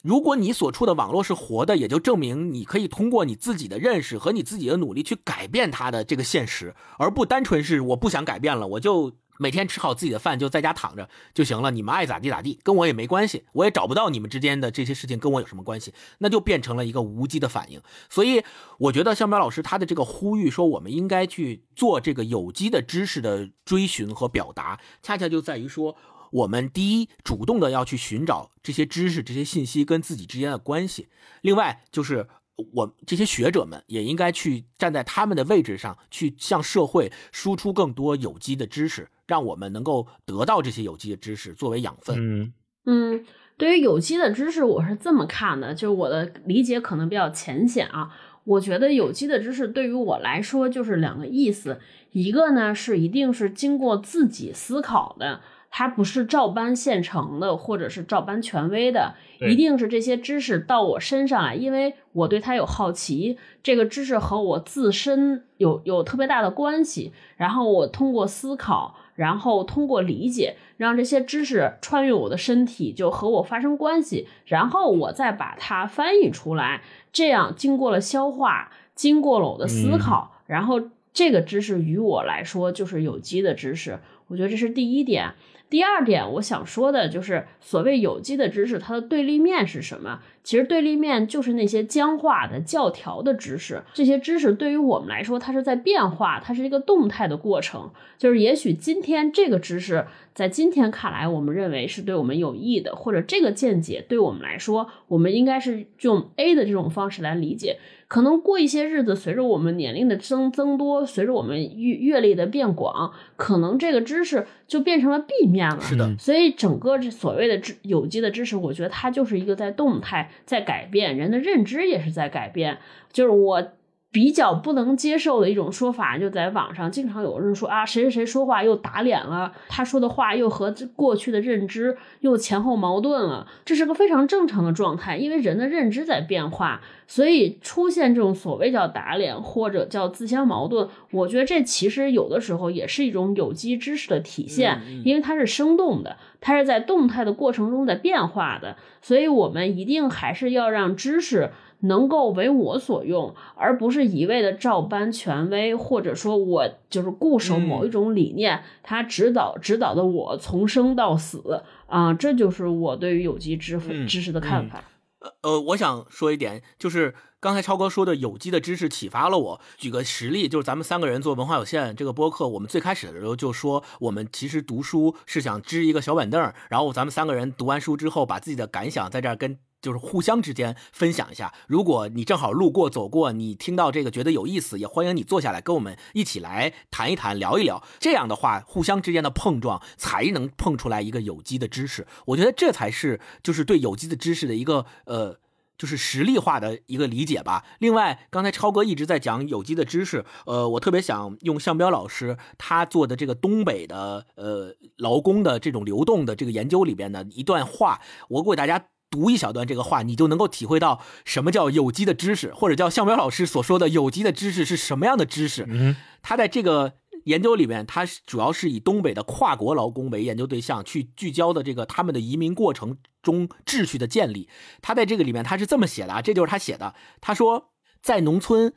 如果你所处的网络是活的，也就证明你可以通过你自己的认识和你自己的努力去改变它的这个现实，而不单纯是我不想改变了，我就。”每天吃好自己的饭，就在家躺着就行了。你们爱咋地咋地，跟我也没关系。我也找不到你们之间的这些事情跟我有什么关系，那就变成了一个无机的反应。所以，我觉得向彪老师他的这个呼吁，说我们应该去做这个有机的知识的追寻和表达，恰恰就在于说，我们第一主动的要去寻找这些知识、这些信息跟自己之间的关系。另外就是。我这些学者们也应该去站在他们的位置上去向社会输出更多有机的知识，让我们能够得到这些有机的知识作为养分。嗯嗯，对于有机的知识，我是这么看的，就是我的理解可能比较浅显啊。我觉得有机的知识对于我来说就是两个意思，一个呢是一定是经过自己思考的。它不是照搬现成的，或者是照搬权威的，一定是这些知识到我身上来，因为我对它有好奇，这个知识和我自身有有特别大的关系，然后我通过思考，然后通过理解，让这些知识穿越我的身体，就和我发生关系，然后我再把它翻译出来，这样经过了消化，经过了我的思考，然后这个知识于我来说就是有机的知识，我觉得这是第一点。第二点，我想说的就是所谓有机的知识，它的对立面是什么？其实对立面就是那些僵化的、教条的知识。这些知识对于我们来说，它是在变化，它是一个动态的过程。就是也许今天这个知识在今天看来，我们认为是对我们有益的，或者这个见解对我们来说，我们应该是用 A 的这种方式来理解。可能过一些日子，随着我们年龄的增增多，随着我们阅阅历的变广，可能这个知识就变成了 B 面了。是的，所以整个这所谓的知有机的知识，我觉得它就是一个在动态、在改变，人的认知也是在改变。就是我比较不能接受的一种说法，就在网上经常有人说啊，谁谁谁说话又打脸了，他说的话又和过去的认知又前后矛盾了，这是个非常正常的状态，因为人的认知在变化，所以出现这种所谓叫打脸或者叫自相矛盾，我觉得这其实有的时候也是一种有机知识的体现，因为它是生动的，它是在动态的过程中在变化的，所以我们一定还是要让知识。能够为我所用，而不是一味的照搬权威，或者说我就是固守某一种理念，它指导指导的我从生到死啊，这就是我对于有机知知识的看法。呃呃，我想说一点，就是刚才超哥说的有机的知识启发了我。举个实例，就是咱们三个人做文化有限这个播客，我们最开始的时候就说，我们其实读书是想支一个小板凳，然后咱们三个人读完书之后，把自己的感想在这儿跟。就是互相之间分享一下，如果你正好路过走过，你听到这个觉得有意思，也欢迎你坐下来跟我们一起来谈一谈、聊一聊。这样的话，互相之间的碰撞才能碰出来一个有机的知识。我觉得这才是就是对有机的知识的一个呃，就是实力化的一个理解吧。另外，刚才超哥一直在讲有机的知识，呃，我特别想用向彪老师他做的这个东北的呃劳工的这种流动的这个研究里边的一段话，我给大家。读一小段这个话，你就能够体会到什么叫有机的知识，或者叫向彪老师所说的有机的知识是什么样的知识。嗯，他在这个研究里面，他主要是以东北的跨国劳工为研究对象，去聚焦的这个他们的移民过程中秩序的建立。他在这个里面他是这么写的啊，这就是他写的。他说，在农村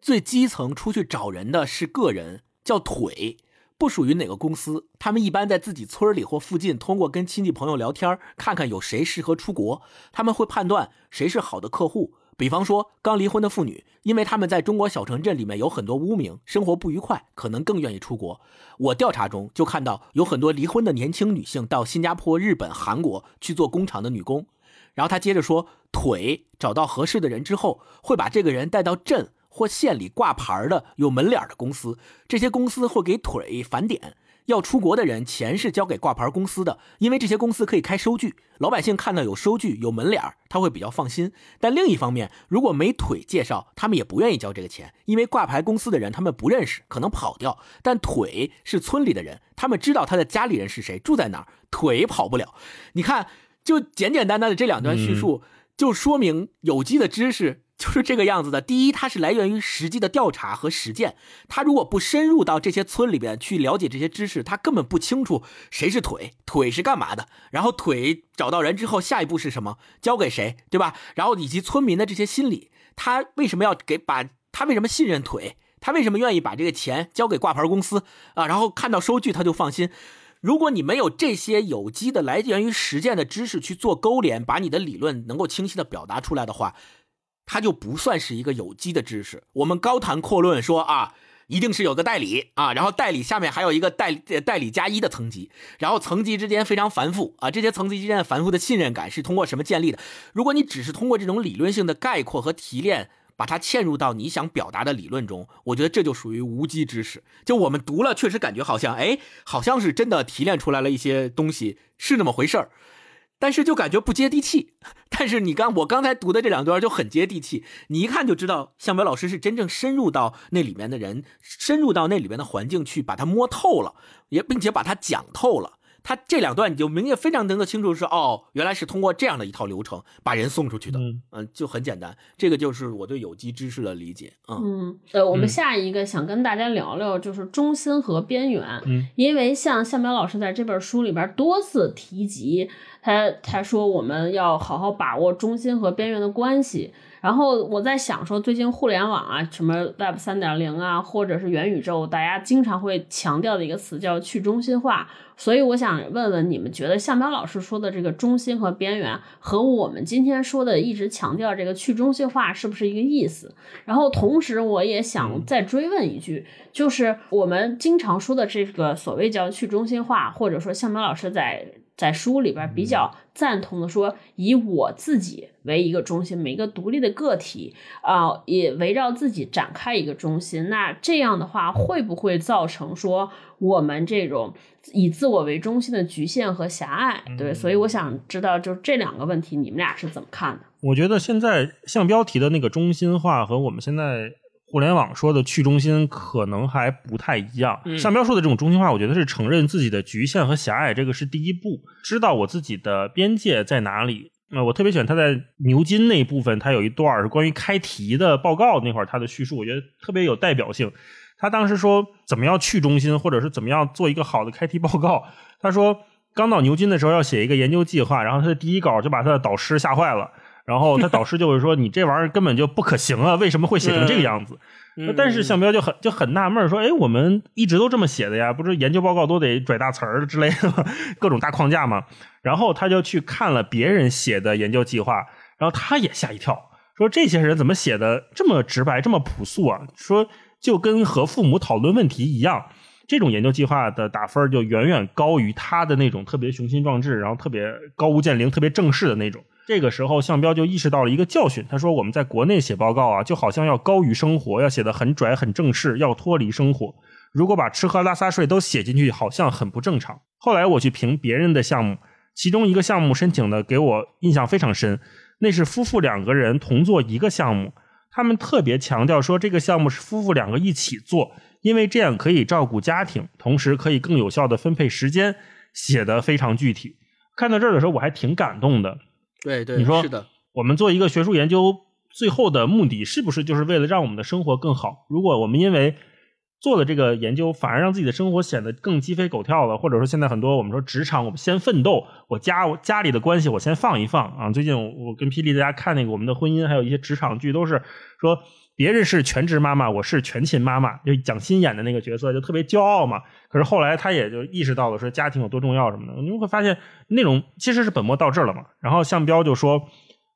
最基层出去找人的是个人，叫腿。不属于哪个公司，他们一般在自己村里或附近，通过跟亲戚朋友聊天，看看有谁适合出国。他们会判断谁是好的客户。比方说，刚离婚的妇女，因为他们在中国小城镇里面有很多污名，生活不愉快，可能更愿意出国。我调查中就看到有很多离婚的年轻女性到新加坡、日本、韩国去做工厂的女工。然后他接着说，腿找到合适的人之后，会把这个人带到镇。或县里挂牌的有门脸的公司，这些公司会给腿返点。要出国的人，钱是交给挂牌公司的，因为这些公司可以开收据。老百姓看到有收据、有门脸他会比较放心。但另一方面，如果没腿介绍，他们也不愿意交这个钱，因为挂牌公司的人他们不认识，可能跑掉。但腿是村里的人，他们知道他的家里人是谁，住在哪儿，腿跑不了。你看，就简简单单的这两段叙述，就说明有机的知识。就是这个样子的。第一，它是来源于实际的调查和实践。他如果不深入到这些村里边去了解这些知识，他根本不清楚谁是腿，腿是干嘛的。然后腿找到人之后，下一步是什么？交给谁，对吧？然后以及村民的这些心理，他为什么要给把？他为什么信任腿？他为什么愿意把这个钱交给挂牌公司啊？然后看到收据他就放心。如果你没有这些有机的来源于实践的知识去做勾连，把你的理论能够清晰的表达出来的话。它就不算是一个有机的知识。我们高谈阔论说啊，一定是有个代理啊，然后代理下面还有一个代理代理加一的层级，然后层级之间非常繁复啊。这些层级之间的繁复的信任感是通过什么建立的？如果你只是通过这种理论性的概括和提炼，把它嵌入到你想表达的理论中，我觉得这就属于无机知识。就我们读了，确实感觉好像哎，好像是真的提炼出来了一些东西，是那么回事儿。但是就感觉不接地气。但是你刚我刚才读的这两段就很接地气，你一看就知道向北老师是真正深入到那里面的人，深入到那里面的环境去把它摸透了，也并且把它讲透了。他这两段你就明显非常能够清楚是哦，原来是通过这样的一套流程把人送出去的，嗯，就很简单。这个就是我对有机知识的理解，嗯，呃，我们下一个想跟大家聊聊就是中心和边缘，嗯，因为像向彪老师在这本书里边多次提及，他他说我们要好好把握中心和边缘的关系。然后我在想说，最近互联网啊，什么 Web 三点零啊，或者是元宇宙，大家经常会强调的一个词叫去中心化。所以我想问问你们，觉得向彪老师说的这个中心和边缘，和我们今天说的一直强调这个去中心化是不是一个意思？然后同时我也想再追问一句，就是我们经常说的这个所谓叫去中心化，或者说向彪老师在。在书里边比较赞同的说，以我自己为一个中心，每一个独立的个体啊，也围绕自己展开一个中心。那这样的话，会不会造成说我们这种以自我为中心的局限和狭隘？对，所以我想知道，就这两个问题，你们俩是怎么看的？我觉得现在像标题的那个中心化和我们现在互联网说的去中心可能还不太一样。嗯向标说的这种中心化，我觉得是承认自己的局限和狭隘，这个是第一步，知道我自己的边界在哪里。那、我特别喜欢他在牛津那一部分，他有一段是关于开题的报告那会儿他的叙述，我觉得特别有代表性。他当时说怎么样去中心，或者是怎么样做一个好的开题报告。他说刚到牛津的时候要写一个研究计划，然后他的第一稿就把他的导师吓坏了。然后他导师就会说：“你这玩意儿根本就不可行啊，为什么会写成这个样子？”嗯但是向彪就很就很纳闷儿说：“哎，我们一直都这么写的呀，不是研究报告都得拽大词儿之类的吗？各种大框架嘛。”然后他就去看了别人写的研究计划，然后他也吓一跳，说：“这些人怎么写的这么直白，这么朴素啊？说就跟和父母讨论问题一样。”这种研究计划的打分就远远高于他的那种特别雄心壮志，然后特别高屋建瓴、特别正式的那种。这个时候，向彪就意识到了一个教训。他说：“我们在国内写报告啊，就好像要高于生活，要写的很拽、很正式，要脱离生活。如果把吃喝拉撒睡都写进去，好像很不正常。”后来我去评别人的项目，其中一个项目申请的给我印象非常深，那是夫妇两个人同做一个项目，他们特别强调说这个项目是夫妇两个一起做，因为这样可以照顾家庭，同时可以更有效的分配时间，写的非常具体。看到这儿的时候，我还挺感动的。对对，你说是的，我们做一个学术研究，最后的目的是不是就是为了让我们的生活更好？如果我们因为做了这个研究，反而让自己的生活显得更鸡飞狗跳了，或者说现在很多我们说职场，我们先奋斗，我家我家里的关系我先放一放啊。最近我我跟霹雳大家看那个我们的婚姻，还有一些职场剧，都是说别人是全职妈妈，我是全勤妈妈，就蒋欣演的那个角色就特别骄傲嘛。可是后来他也就意识到了说家庭有多重要什么的，你们会发现那种其实是本末倒置了嘛。然后向彪就说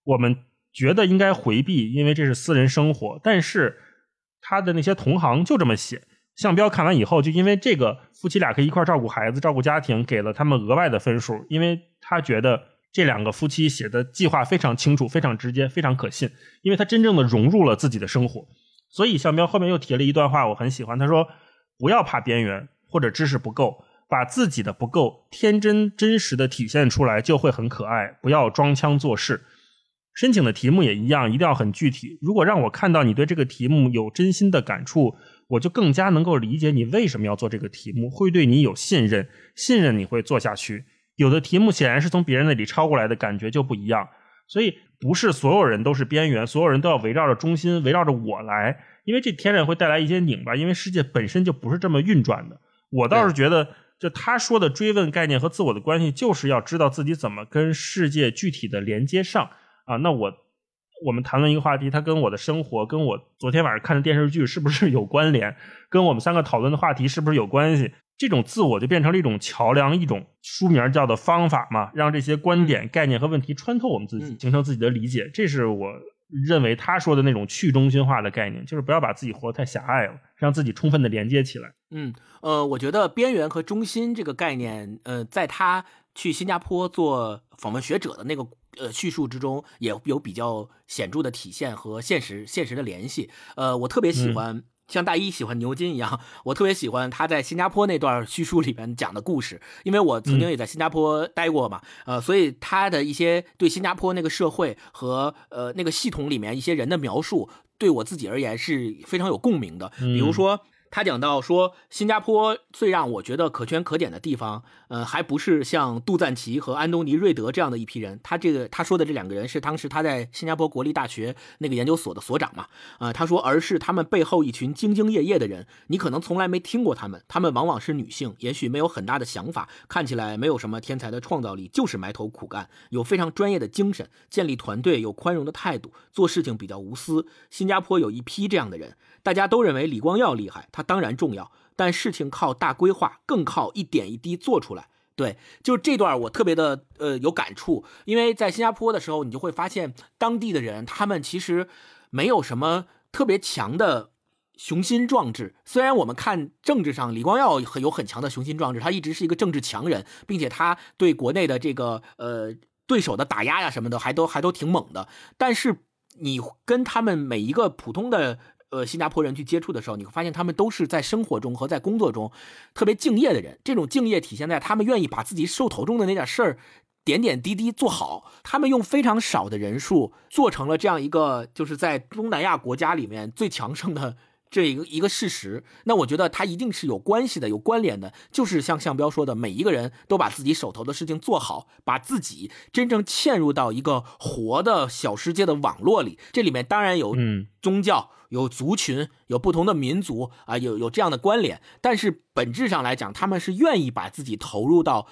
我们觉得应该回避，因为这是私人生活，但是他的那些同行就这么写。向彪看完以后，就因为这个夫妻俩可以一块照顾孩子、照顾家庭，给了他们额外的分数，因为他觉得这两个夫妻写的计划非常清楚、非常直接、非常可信，因为他真正的融入了自己的生活。所以向彪后面又提了一段话，我很喜欢，他说：“不要怕边缘或者知识不够，把自己的不够天真真实的体现出来，就会很可爱。不要装腔作势。”申请的题目也一样，一定要很具体。如果让我看到你对这个题目有真心的感触，我就更加能够理解你为什么要做这个题目，会对你有信任，信任你会做下去。有的题目显然是从别人那里抄过来的，感觉就不一样。所以不是所有人都是边缘，所有人都要围绕着中心，围绕着我来，因为这天然会带来一些拧巴，因为世界本身就不是这么运转的。我倒是觉得，就他说的追问概念和自我的关系，就是要知道自己怎么跟世界具体的连接上啊。那我我们谈论一个话题，它跟我的生活，跟我昨天晚上看的电视剧是不是有关联？跟我们三个讨论的话题是不是有关系？这种自我就变成了一种桥梁，一种书名叫的方法嘛，让这些观点、概念和问题穿透我们自己，嗯形成自己的理解。这是我认为他说的那种去中心化的概念，就是不要把自己活得太狭隘了，让自己充分的连接起来。嗯，呃，我觉得边缘和中心这个概念，呃，在他去新加坡做访问学者的那个呃叙述之中，也有比较显著的体现和现实现实的联系。呃，我特别喜欢。像大一喜欢牛津一样，我特别喜欢他在新加坡那段叙述里面讲的故事，因为我曾经也在新加坡待过嘛，呃，所以他的一些对新加坡那个社会和呃那个系统里面一些人的描述，对我自己而言是非常有共鸣的。比如说，他讲到说，新加坡最让我觉得可圈可点的地方，呃，还不是像杜赞奇和安东尼瑞德这样的一批人。他这个他说的这两个人是当时他在新加坡国立大学那个研究所的所长嘛，啊、他说，而是他们背后一群兢兢业业的人，你可能从来没听过他们，他们往往是女性，也许没有很大的想法，看起来没有什么天才的创造力，就是埋头苦干，有非常专业的精神，建立团队有宽容的态度，做事情比较无私。新加坡有一批这样的人。大家都认为李光耀厉害，他当然重要，但事情靠大规划，更靠一点一滴做出来。对，就这段我特别的呃有感触，因为在新加坡的时候，你就会发现当地的人，他们其实没有什么特别强的雄心壮志。虽然我们看政治上，李光耀很有很强的雄心壮志，他一直是一个政治强人，并且他对国内的这个呃对手的打压呀什么的，还都还都挺猛的。但是你跟他们每一个普通的。呃，新加坡人去接触的时候，你会发现他们都是在生活中和在工作中特别敬业的人。这种敬业体现在他们愿意把自己手头中的那点事儿点点滴滴做好，他们用非常少的人数做成了这样一个，就是在东南亚国家里面最强盛的这一个一个事实。那我觉得它一定是有关系的，有关联的。就是像向彪说的，每一个人都把自己手头的事情做好，把自己真正嵌入到一个活的小世界的网络里。这里面当然有宗教、有族群、有不同的民族啊，有有这样的关联。但是本质上来讲，他们是愿意把自己投入到。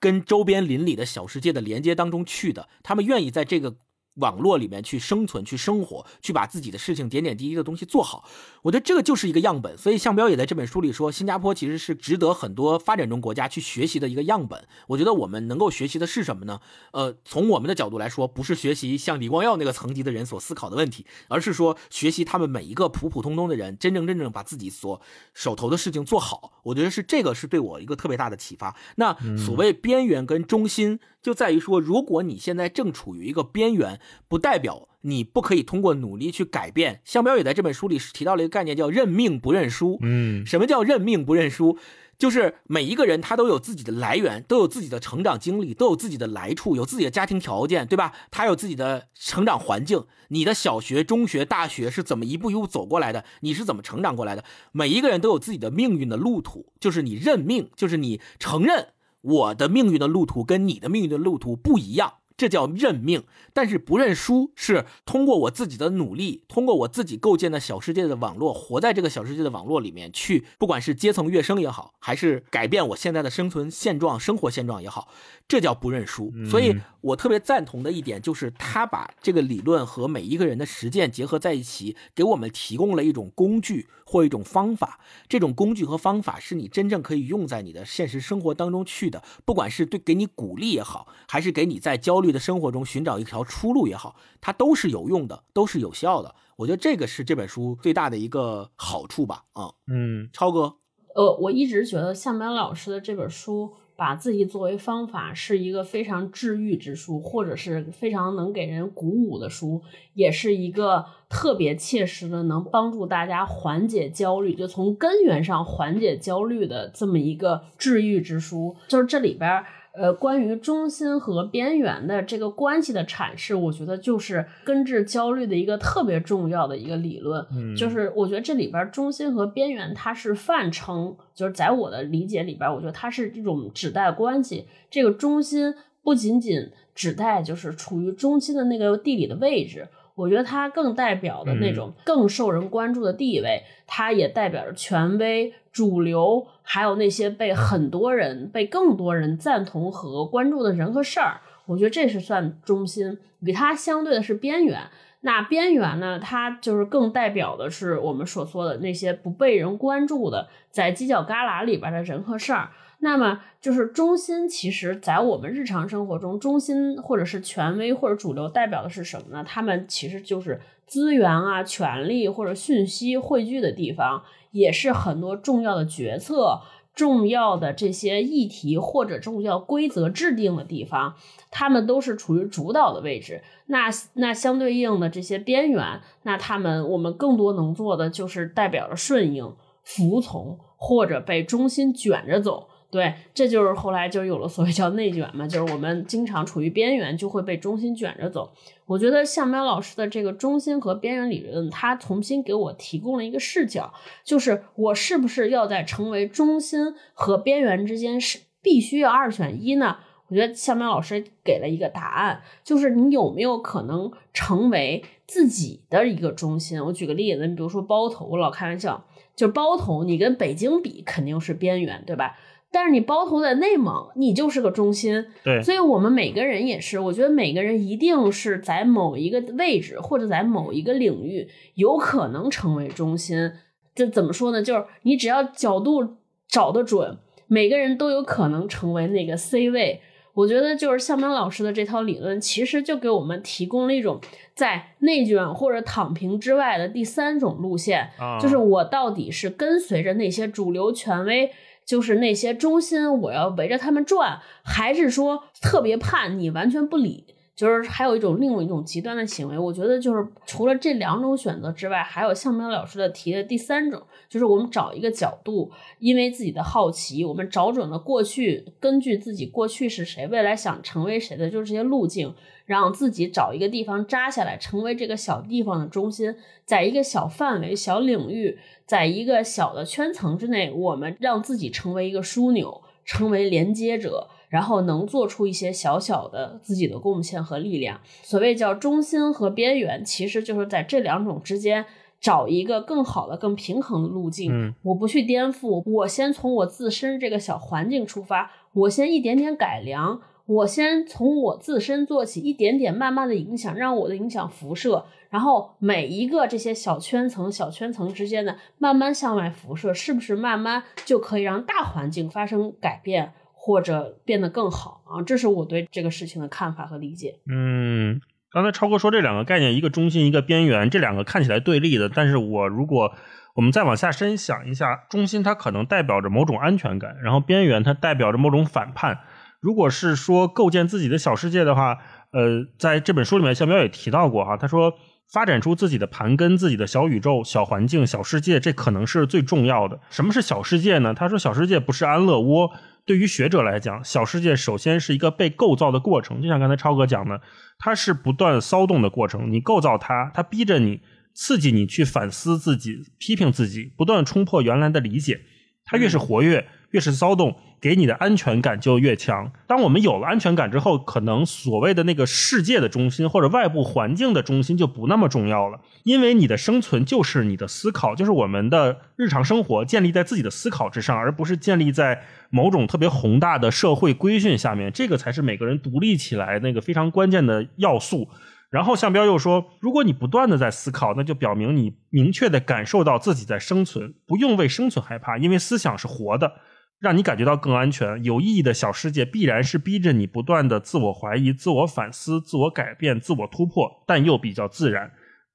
跟周边邻里的小世界的连接当中去的，他们愿意在这个。网络里面去生存、去生活、去把自己的事情点点滴滴的东西做好，我觉得这个就是一个样本。所以向彪也在这本书里说，新加坡其实是值得很多发展中国家去学习的一个样本。我觉得我们能够学习的是什么呢？呃，从我们的角度来说，不是学习像李光耀那个层级的人所思考的问题，而是说学习他们每一个普普通通的人，真正真正把自己所手头的事情做好。我觉得是这个是对我一个特别大的启发。那所谓边缘跟中心。就在于说，如果你现在正处于一个边缘，不代表你不可以通过努力去改变。向彪也在这本书里提到了一个概念，叫认命不认输。嗯，什么叫认命不认输？就是每一个人他都有自己的来源，都有自己的成长经历，都有自己的来处，有自己的家庭条件，对吧？他有自己的成长环境。你的小学、中学、大学是怎么一步一步走过来的？你是怎么成长过来的？每一个人都有自己的命运的路途，就是你认命，就是你承认。我的命运的路途跟你的命运的路途不一样。这叫认命，但是不认输是通过我自己的努力，通过我自己构建的小世界的网络，活在这个小世界的网络里面去，不管是阶层跃升也好，还是改变我现在的生存现状、生活现状也好，这叫不认输。所以我特别赞同的一点就是，他把这个理论和每一个人的实践结合在一起，给我们提供了一种工具或一种方法。这种工具和方法是你真正可以用在你的现实生活当中去的，不管是对给你鼓励也好，还是给你在焦虑的生活中寻找一条出路也好，它都是有用的，都是有效的。我觉得这个是这本书最大的一个好处吧。啊，嗯，超哥，呃，我一直觉得向班老师的这本书把自己作为方法，是一个非常治愈之书，或者是非常能给人鼓舞的书，也是一个特别切实的能帮助大家缓解焦虑，就从根源上缓解焦虑的这么一个治愈之书。就是这里边。呃，关于中心和边缘的这个关系的阐释，我觉得就是根治焦虑的一个特别重要的一个理论。嗯，就是我觉得这里边中心和边缘它是泛称，就是在我的理解里边，我觉得它是这种指代关系。这个中心不仅仅指代就是处于中心的那个地理的位置。我觉得它更代表的那种更受人关注的地位，它也代表着权威、主流，还有那些被很多人、被更多人赞同和关注的人和事儿。我觉得这是算中心，与它相对的是边缘。那边缘呢？它就是更代表的是我们所说的那些不被人关注的，在犄角旮旯里边的人和事儿。那么，就是中心，其实，在我们日常生活中，中心或者是权威或者主流代表的是什么呢？他们其实就是资源啊、权力或者讯息汇聚的地方，也是很多重要的决策、重要的这些议题或者重要规则制定的地方，他们都是处于主导的位置。那那相对应的这些边缘，那他们我们更多能做的就是代表着顺应、服从或者被中心卷着走。对，这就是后来就有了所谓叫内卷嘛，就是我们经常处于边缘，就会被中心卷着走。我觉得向彪老师的这个中心和边缘理论，他重新给我提供了一个视角，就是我是不是要在成为中心和边缘之间是必须要二选一呢？我觉得向彪老师给了一个答案，就是你有没有可能成为自己的一个中心？我举个例子，你比如说包头，我老开玩笑，就是包头，你跟北京比肯定是边缘，对吧？但是你包头在内蒙，你就是个中心。对，所以我们每个人也是，我觉得每个人一定是在某一个位置或者在某一个领域有可能成为中心。这怎么说呢？就是你只要角度找得准，每个人都有可能成为那个 C 位。我觉得就是向明老师的这套理论，其实就给我们提供了一种在内卷或者躺平之外的第三种路线，就是我到底是跟随着那些主流权威。就是那些中心，我要围着他们转，还是说特别叛你，完全不理就是还有一种另一种极端的行为，我觉得就是除了这两种选择之外，还有向彪老师的提的第三种，就是我们找一个角度，因为自己的好奇，我们找准了过去，根据自己过去是谁，未来想成为谁的，就是这些路径，让自己找一个地方扎下来，成为这个小地方的中心，在一个小范围、小领域，在一个小的圈层之内，我们让自己成为一个枢纽，成为连接者。然后能做出一些小小的自己的贡献和力量。所谓叫中心和边缘，其实就是在这两种之间找一个更好的、更平衡的路径。嗯，我不去颠覆，我先从我自身这个小环境出发，我先一点点改良，我先从我自身做起，一点点慢慢的影响，让我的影响辐射，然后每一个这些小圈层、小圈层之间的慢慢向外辐射，是不是慢慢就可以让大环境发生改变？或者变得更好啊，这是我对这个事情的看法和理解。嗯，刚才超哥说这两个概念，一个中心，一个边缘，这两个看起来对立的，但是我如果我们再往下深想一下，中心它可能代表着某种安全感，然后边缘它代表着某种反叛。如果是说构建自己的小世界的话，呃，在这本书里面，向彪也提到过哈，他说发展出自己的盘根、自己的小宇宙、小环境、小世界，这可能是最重要的。什么是小世界呢？他说小世界不是安乐窝。对于学者来讲，小世界首先是一个被构造的过程，就像刚才超哥讲的，它是不断骚动的过程。你构造它，它逼着你、刺激你去反思自己、批评自己，不断冲破原来的理解。它越是活跃，越是骚动。给你的安全感就越强。当我们有了安全感之后，可能所谓的那个世界的中心或者外部环境的中心就不那么重要了，因为你的生存就是你的思考，就是我们的日常生活建立在自己的思考之上，而不是建立在某种特别宏大的社会规训下面。这个才是每个人独立起来那个非常关键的要素。然后向彪又说，如果你不断的在思考，那就表明你明确的感受到自己在生存，不用为生存害怕，因为思想是活的。让你感觉到更安全、有意义的小世界，必然是逼着你不断的自我怀疑、自我反思、自我改变、自我突破，但又比较自然。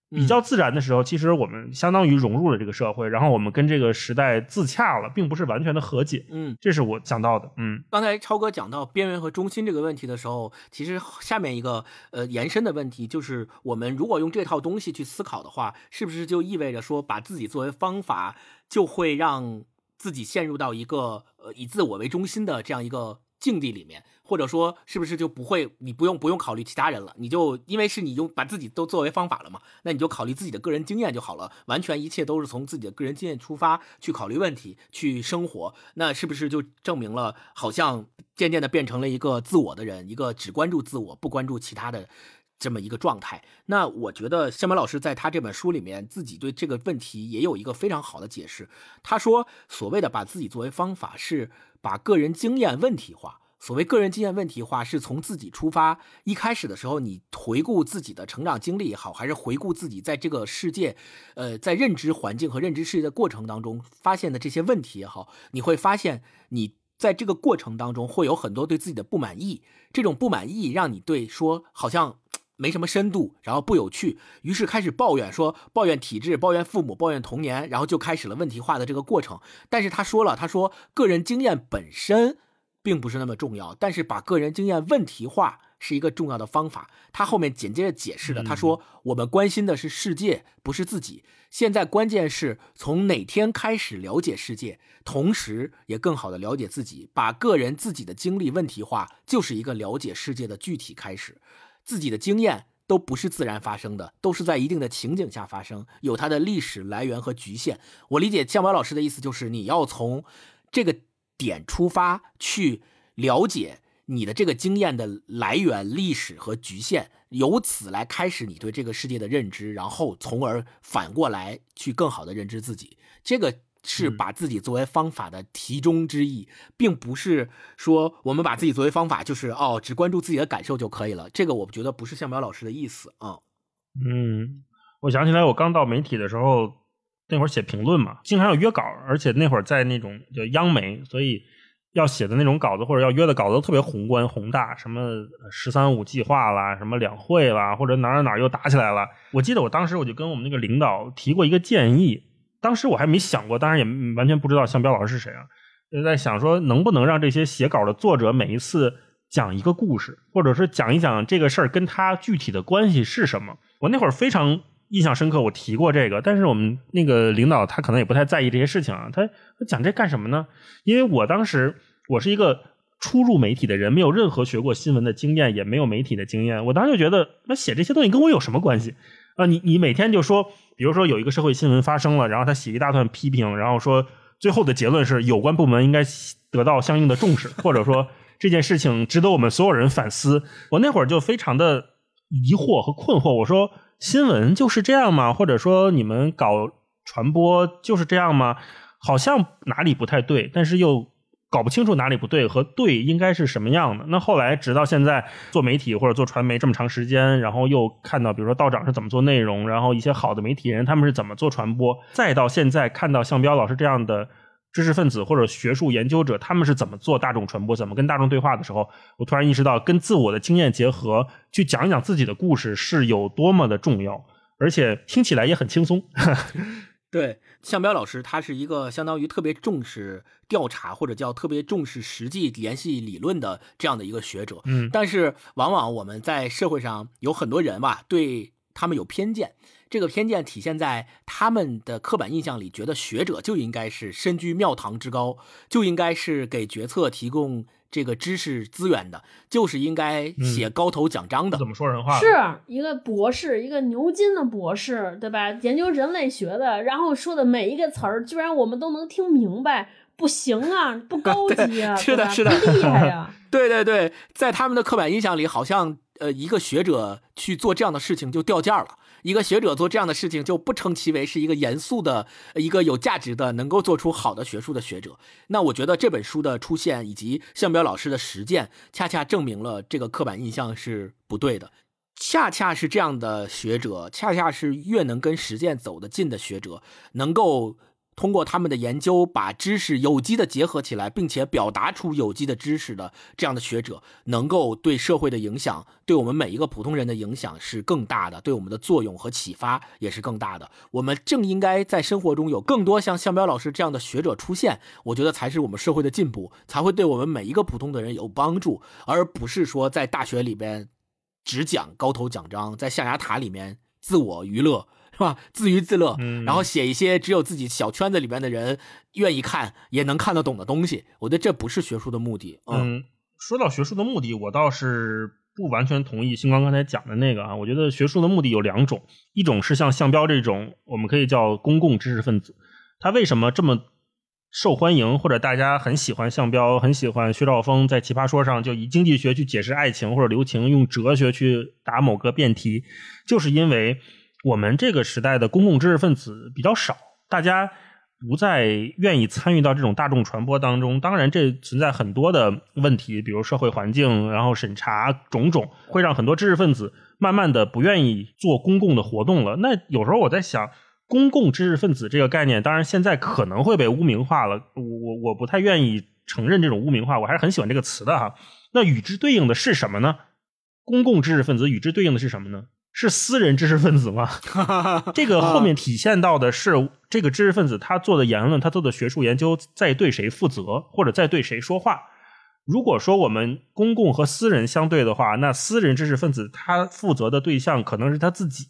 比较自然的时候，其实我们相当于融入了这个社会，然后我们跟这个时代自洽了，并不是完全的和解。嗯，这是我想到的。嗯，刚才超哥讲到边缘和中心这个问题的时候，其实下面一个呃延伸的问题就是，我们如果用这套东西去思考的话，是不是就意味着说，把自己作为方法，就会让自己陷入到一个呃以自我为中心的这样一个境地里面，或者说是不是就不会你不用不用考虑其他人了，你就因为是你用把自己都作为方法了嘛，那你就考虑自己的个人经验就好了，完全一切都是从自己的个人经验出发去考虑问题去生活，那是不是就证明了好像渐渐的变成了一个自我的人，一个只关注自我不关注其他的。这么一个状态，那我觉得向满老师在他这本书里面自己对这个问题也有一个非常好的解释。他说，所谓的把自己作为方法，是把个人经验问题化。所谓个人经验问题化，是从自己出发。一开始的时候，你回顾自己的成长经历也好，还是回顾自己在这个世界，呃，在认知环境和认知世界的过程当中发现的这些问题也好，你会发现你在这个过程当中会有很多对自己的不满意。这种不满意让你对说好像。没什么深度，然后不有趣，于是开始抱怨，说抱怨体制，抱怨父母，抱怨童年，然后就开始了问题化的这个过程。但是他说了，他说个人经验本身并不是那么重要，但是把个人经验问题化是一个重要的方法。他后面紧接着解释了，他说我们关心的是世界，不是自己。现在关键是从哪天开始了解世界，同时也更好的了解自己，把个人自己的经历问题化，就是一个了解世界的具体开始。自己的经验都不是自然发生的，都是在一定的情景下发生，有它的历史来源和局限。我理解向宝老师的意思就是，你要从这个点出发去了解你的这个经验的来源、历史和局限，由此来开始你对这个世界的认知，然后从而反过来去更好的认知自己。这个。是把自己作为方法的题中之意，并不是说我们把自己作为方法就是哦，只关注自己的感受就可以了。这个我觉得不是向苗老师的意思啊。嗯，我想起来，我刚到媒体的时候，那会儿写评论嘛，经常要约稿，而且那会儿在那种叫央媒，所以要写的那种稿子或者要约的稿子都特别宏观宏大，什么“十三五”计划啦，什么两会啦，或者哪哪哪又打起来了。我记得我当时我就跟我们那个领导提过一个建议。当时我还没想过，当然也完全不知道向彪老师是谁啊，就在想说能不能让这些写稿的作者每一次讲一个故事，或者是讲一讲这个事儿跟他具体的关系是什么。我那会儿非常印象深刻，我提过这个，但是我们那个领导他可能也不太在意这些事情啊。他讲这干什么呢？因为我当时我是一个初入媒体的人，没有任何学过新闻的经验，也没有媒体的经验。我当时就觉得，那写这些东西跟我有什么关系啊？你你每天就说，比如说有一个社会新闻发生了，然后他写一大段批评，然后说最后的结论是有关部门应该得到相应的重视，或者说这件事情值得我们所有人反思。我那会儿就非常的疑惑和困惑，我说新闻就是这样吗？或者说你们搞传播就是这样吗？好像哪里不太对，但是又搞不清楚哪里不对和对应该是什么样的。那后来直到现在做媒体或者做传媒这么长时间，然后又看到比如说道长是怎么做内容，然后一些好的媒体人他们是怎么做传播，再到现在看到像彪老师这样的知识分子或者学术研究者，他们是怎么做大众传播，怎么跟大众对话的时候，我突然意识到跟自我的经验结合，去讲一讲自己的故事是有多么的重要，而且听起来也很轻松。对，向彪老师他是一个相当于特别重视调查或者叫特别重视实际联系理论的这样的一个学者。嗯，但是往往我们在社会上有很多人吧，对他们有偏见。这个偏见体现在他们的刻板印象里，觉得学者就应该是身居庙堂之高，就应该是给决策提供这个知识资源的，就是应该写高头奖章的。怎么说人话？是一个博士，一个牛津的博士，对吧？研究人类学的，然后说的每一个词儿，居然我们都能听明白，不行啊，不高级啊，是的，是的，厉害 呀！对对对，在他们的刻板印象里，好像呃，一个学者去做这样的事情就掉价了。一个学者做这样的事情，就不称其为是一个严肃的、一个有价值的、能够做出好的学术的学者。那我觉得这本书的出现以及向彪老师的实践，恰恰证明了这个刻板印象是不对的。恰恰是这样的学者，恰恰是越能跟实践走得近的学者，能够。通过他们的研究，把知识有机的结合起来，并且表达出有机的知识的这样的学者，能够对社会的影响，对我们每一个普通人的影响是更大的，对我们的作用和启发也是更大的。我们正应该在生活中有更多像向彪老师这样的学者出现，我觉得才是我们社会的进步，才会对我们每一个普通的人有帮助，而不是说在大学里边只讲高头奖章，在象牙塔里面自我娱乐。是吧？自娱自乐，然后写一些只有自己小圈子里边的人愿意看也能看得懂的东西。我觉得这不是学术的目的。嗯，说到学术的目的，我倒是不完全同意星光刚才讲的那个啊。我觉得学术的目的有两种，一种是像向彪这种，我们可以叫公共知识分子，他为什么这么受欢迎，或者大家很喜欢向彪，很喜欢薛兆丰，在奇葩说上就以经济学去解释爱情或者流情，用哲学去答某个辩题，就是因为。我们这个时代的公共知识分子比较少，大家不再愿意参与到这种大众传播当中。当然，这存在很多的问题，比如社会环境，然后审查种种，会让很多知识分子慢慢的不愿意做公共的活动了。那有时候我在想，公共知识分子这个概念，当然现在可能会被污名化了。我我我不太愿意承认这种污名化，我还是很喜欢这个词的哈。那与之对应的是什么呢？公共知识分子与之对应的是什么呢？是私人知识分子吗？这个后面体现到的是这个知识分子他做的言论，他做的学术研究在对谁负责，或者在对谁说话。如果说我们公共和私人相对的话，那私人知识分子他负责的对象可能是他自己，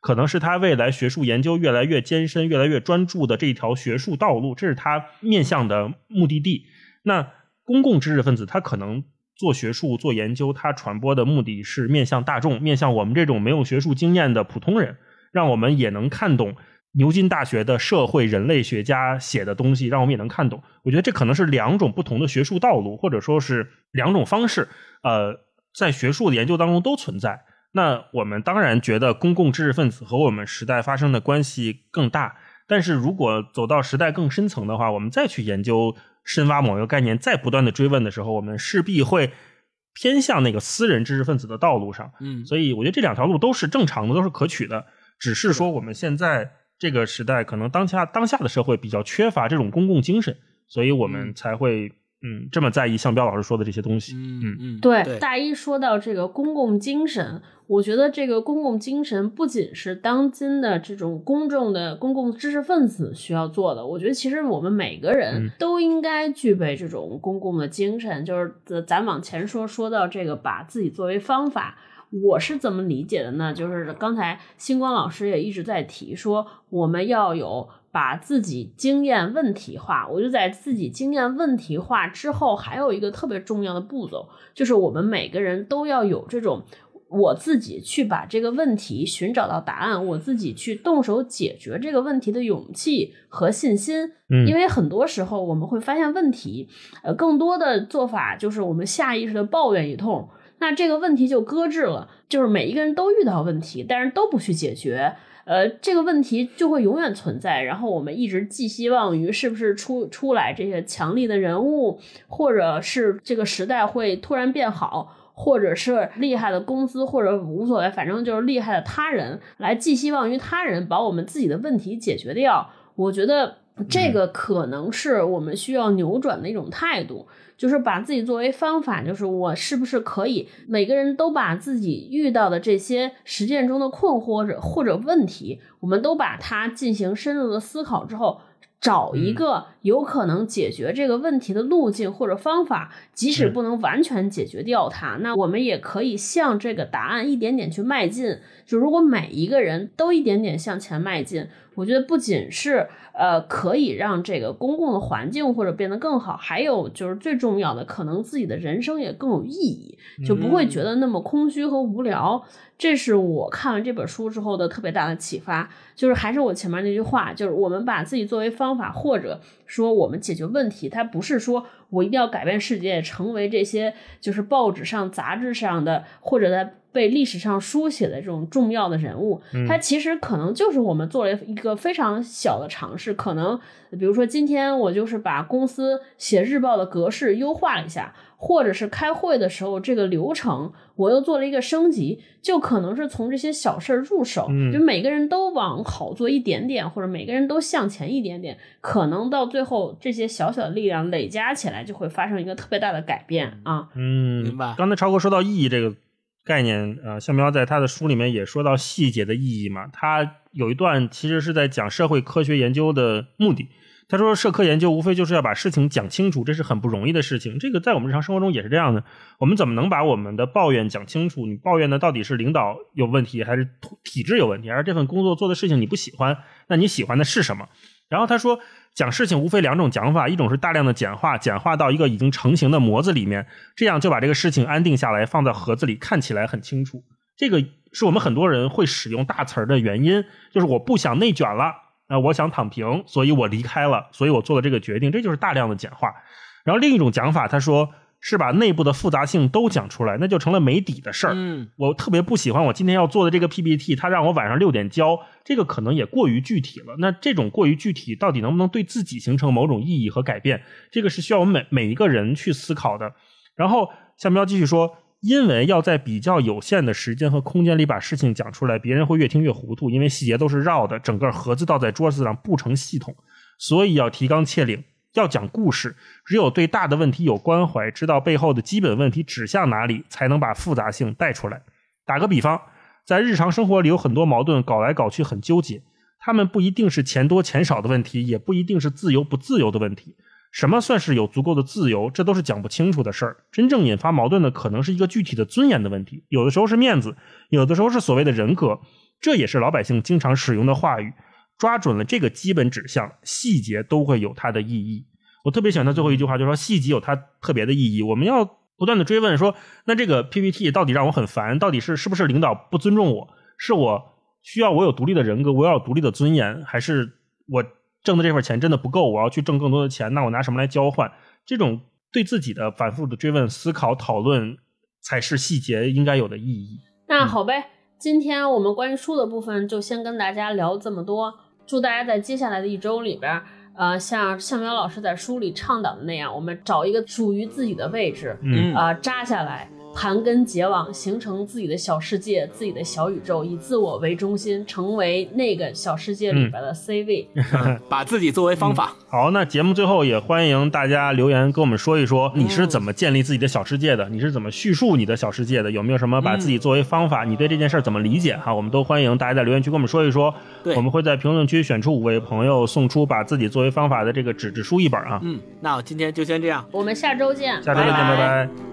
可能是他未来学术研究越来越艰深、越来越专注的这一条学术道路，这是他面向的目的地。那公共知识分子他可能。做学术、做研究，它传播的目的是面向大众，面向我们这种没有学术经验的普通人，让我们也能看懂牛津大学的社会人类学家写的东西，让我们也能看懂。我觉得这可能是两种不同的学术道路，或者说是两种方式。呃，在学术研究当中都存在。那我们当然觉得公共知识分子和我们时代发生的关系更大，但是如果走到时代更深层的话，我们再去研究。深挖某一个概念，再不断的追问的时候，我们势必会偏向那个私人知识分子的道路上。嗯，所以我觉得这两条路都是正常的，都是可取的。只是说我们现在这个时代，可能当下当下的社会比较缺乏这种公共精神，所以我们才会嗯这么在意向彪老师说的这些东西。嗯嗯，对，对大一说到这个公共精神，我觉得这个公共精神不仅是当今的这种公众的公共知识分子需要做的，我觉得其实我们每个人都应该具备这种公共的精神。就是咱咱往前说，说到这个把自己作为方法。我是怎么理解的呢？就是刚才星光老师也一直在提说，我们要有把自己经验问题化。我就在自己经验问题化之后，还有一个特别重要的步骤，就是我们每个人都要有这种我自己去把这个问题寻找到答案，我自己去动手解决这个问题的勇气和信心。嗯因为很多时候我们会发现问题，呃，更多的做法就是我们下意识的抱怨一通。那这个问题就搁置了，就是每一个人都遇到问题，但是都不去解决，呃，这个问题就会永远存在。然后我们一直寄希望于是不是出出来这些强力的人物，或者是这个时代会突然变好，或者是厉害的公司，或者无所谓，反正就是厉害的他人来寄希望于他人，把我们自己的问题解决掉。我觉得这个可能是我们需要扭转的一种态度。就是把自己作为方法，就是我是不是可以每个人都把自己遇到的这些实践中的困惑或者或者问题，我们都把它进行深入的思考之后，找一个有可能解决这个问题的路径或者方法，即使不能完全解决掉它，那我们也可以向这个答案一点点去迈进。就如果每一个人都一点点向前迈进，我觉得不仅是呃可以让这个公共的环境或者变得更好，还有就是最重要的，可能自己的人生也更有意义，就不会觉得那么空虚和无聊。这是我看完这本书之后的特别大的启发，就是还是我前面那句话，就是我们把自己作为方法，或者说我们解决问题，它不是说我一定要改变世界，成为这些就是报纸上、杂志上的，或者在被历史上书写的这种重要的人物，它其实可能就是我们做了一个非常小的尝试，可能比如说今天我就是把公司写日报的格式优化了一下。或者是开会的时候，这个流程我又做了一个升级，就可能是从这些小事儿入手，就每个人都往好做一点点，或者每个人都向前一点点，可能到最后这些小小的力量累加起来，就会发生一个特别大的改变啊。嗯，明白刚才超哥说到意义这个概念，呃，向彪在他的书里面也说到细节的意义嘛。他有一段其实是在讲社会科学研究的目的。他说，社科研究无非就是要把事情讲清楚，这是很不容易的事情。这个在我们日常生活中也是这样的。我们怎么能把我们的抱怨讲清楚？你抱怨的到底是领导有问题，还是体制有问题？而这份工作做的事情你不喜欢，那你喜欢的是什么？然后他说，讲事情无非两种讲法，一种是大量的简化，简化到一个已经成型的模子里面，这样就把这个事情安定下来，放在盒子里，看起来很清楚。这个是我们很多人会使用大词儿的原因，就是我不想内卷了。啊，我想躺平，所以我离开了，所以我做了这个决定，这就是大量的简化。然后另一种讲法，他说是把内部的复杂性都讲出来，那就成了没底的事儿。嗯，我特别不喜欢我今天要做的这个 PPT，他让我晚上六点交，这个可能也过于具体了。那这种过于具体，到底能不能对自己形成某种意义和改变？这个是需要我们每每一个人去思考的。然后下面要继续说。因为要在比较有限的时间和空间里把事情讲出来，别人会越听越糊涂，因为细节都是绕的，整个盒子倒在桌子上不成系统，所以要提纲挈领，要讲故事。只有对大的问题有关怀，知道背后的基本问题指向哪里，才能把复杂性带出来。打个比方，在日常生活里有很多矛盾，搞来搞去很纠结，他们不一定是钱多钱少的问题，也不一定是自由不自由的问题。什么算是有足够的自由？这都是讲不清楚的事儿。真正引发矛盾的，可能是一个具体的尊严的问题。有的时候是面子，有的时候是所谓的人格。这也是老百姓经常使用的话语。抓准了这个基本指向，细节都会有它的意义。我特别喜欢他最后一句话，就是说细节有它特别的意义。我们要不断的追问说，那这个 PPT 到底让我很烦？到底是是不是领导不尊重我？是我需要我有独立的人格，我要有独立的尊严，还是我？挣的这份钱真的不够，我要去挣更多的钱，那我拿什么来交换？这种对自己的反复的追问、思考、讨论，才是细节应该有的意义。那好呗，今天我们关于书的部分就先跟大家聊这么多。祝大家在接下来的一周里边，呃，像向苗老师在书里倡导的那样，我们找一个属于自己的位置，嗯啊、扎下来，盘根结网，形成自己的小世界、自己的小宇宙，以自我为中心，成为那个小世界里边的 C 位。把自己作为方法。好，那节目最后也欢迎大家留言跟我们说一说，你是怎么建立自己的小世界的？你是怎么叙述你的小世界的？有没有什么把自己作为方法？你对这件事儿怎么理解？哈，我们都欢迎大家在留言区跟我们说一说。对我们会在评论区选出五位朋友，送出把自己作为方法的这个纸质书一本啊。嗯，那我今天就先这样。我们下周见，下周再见，拜拜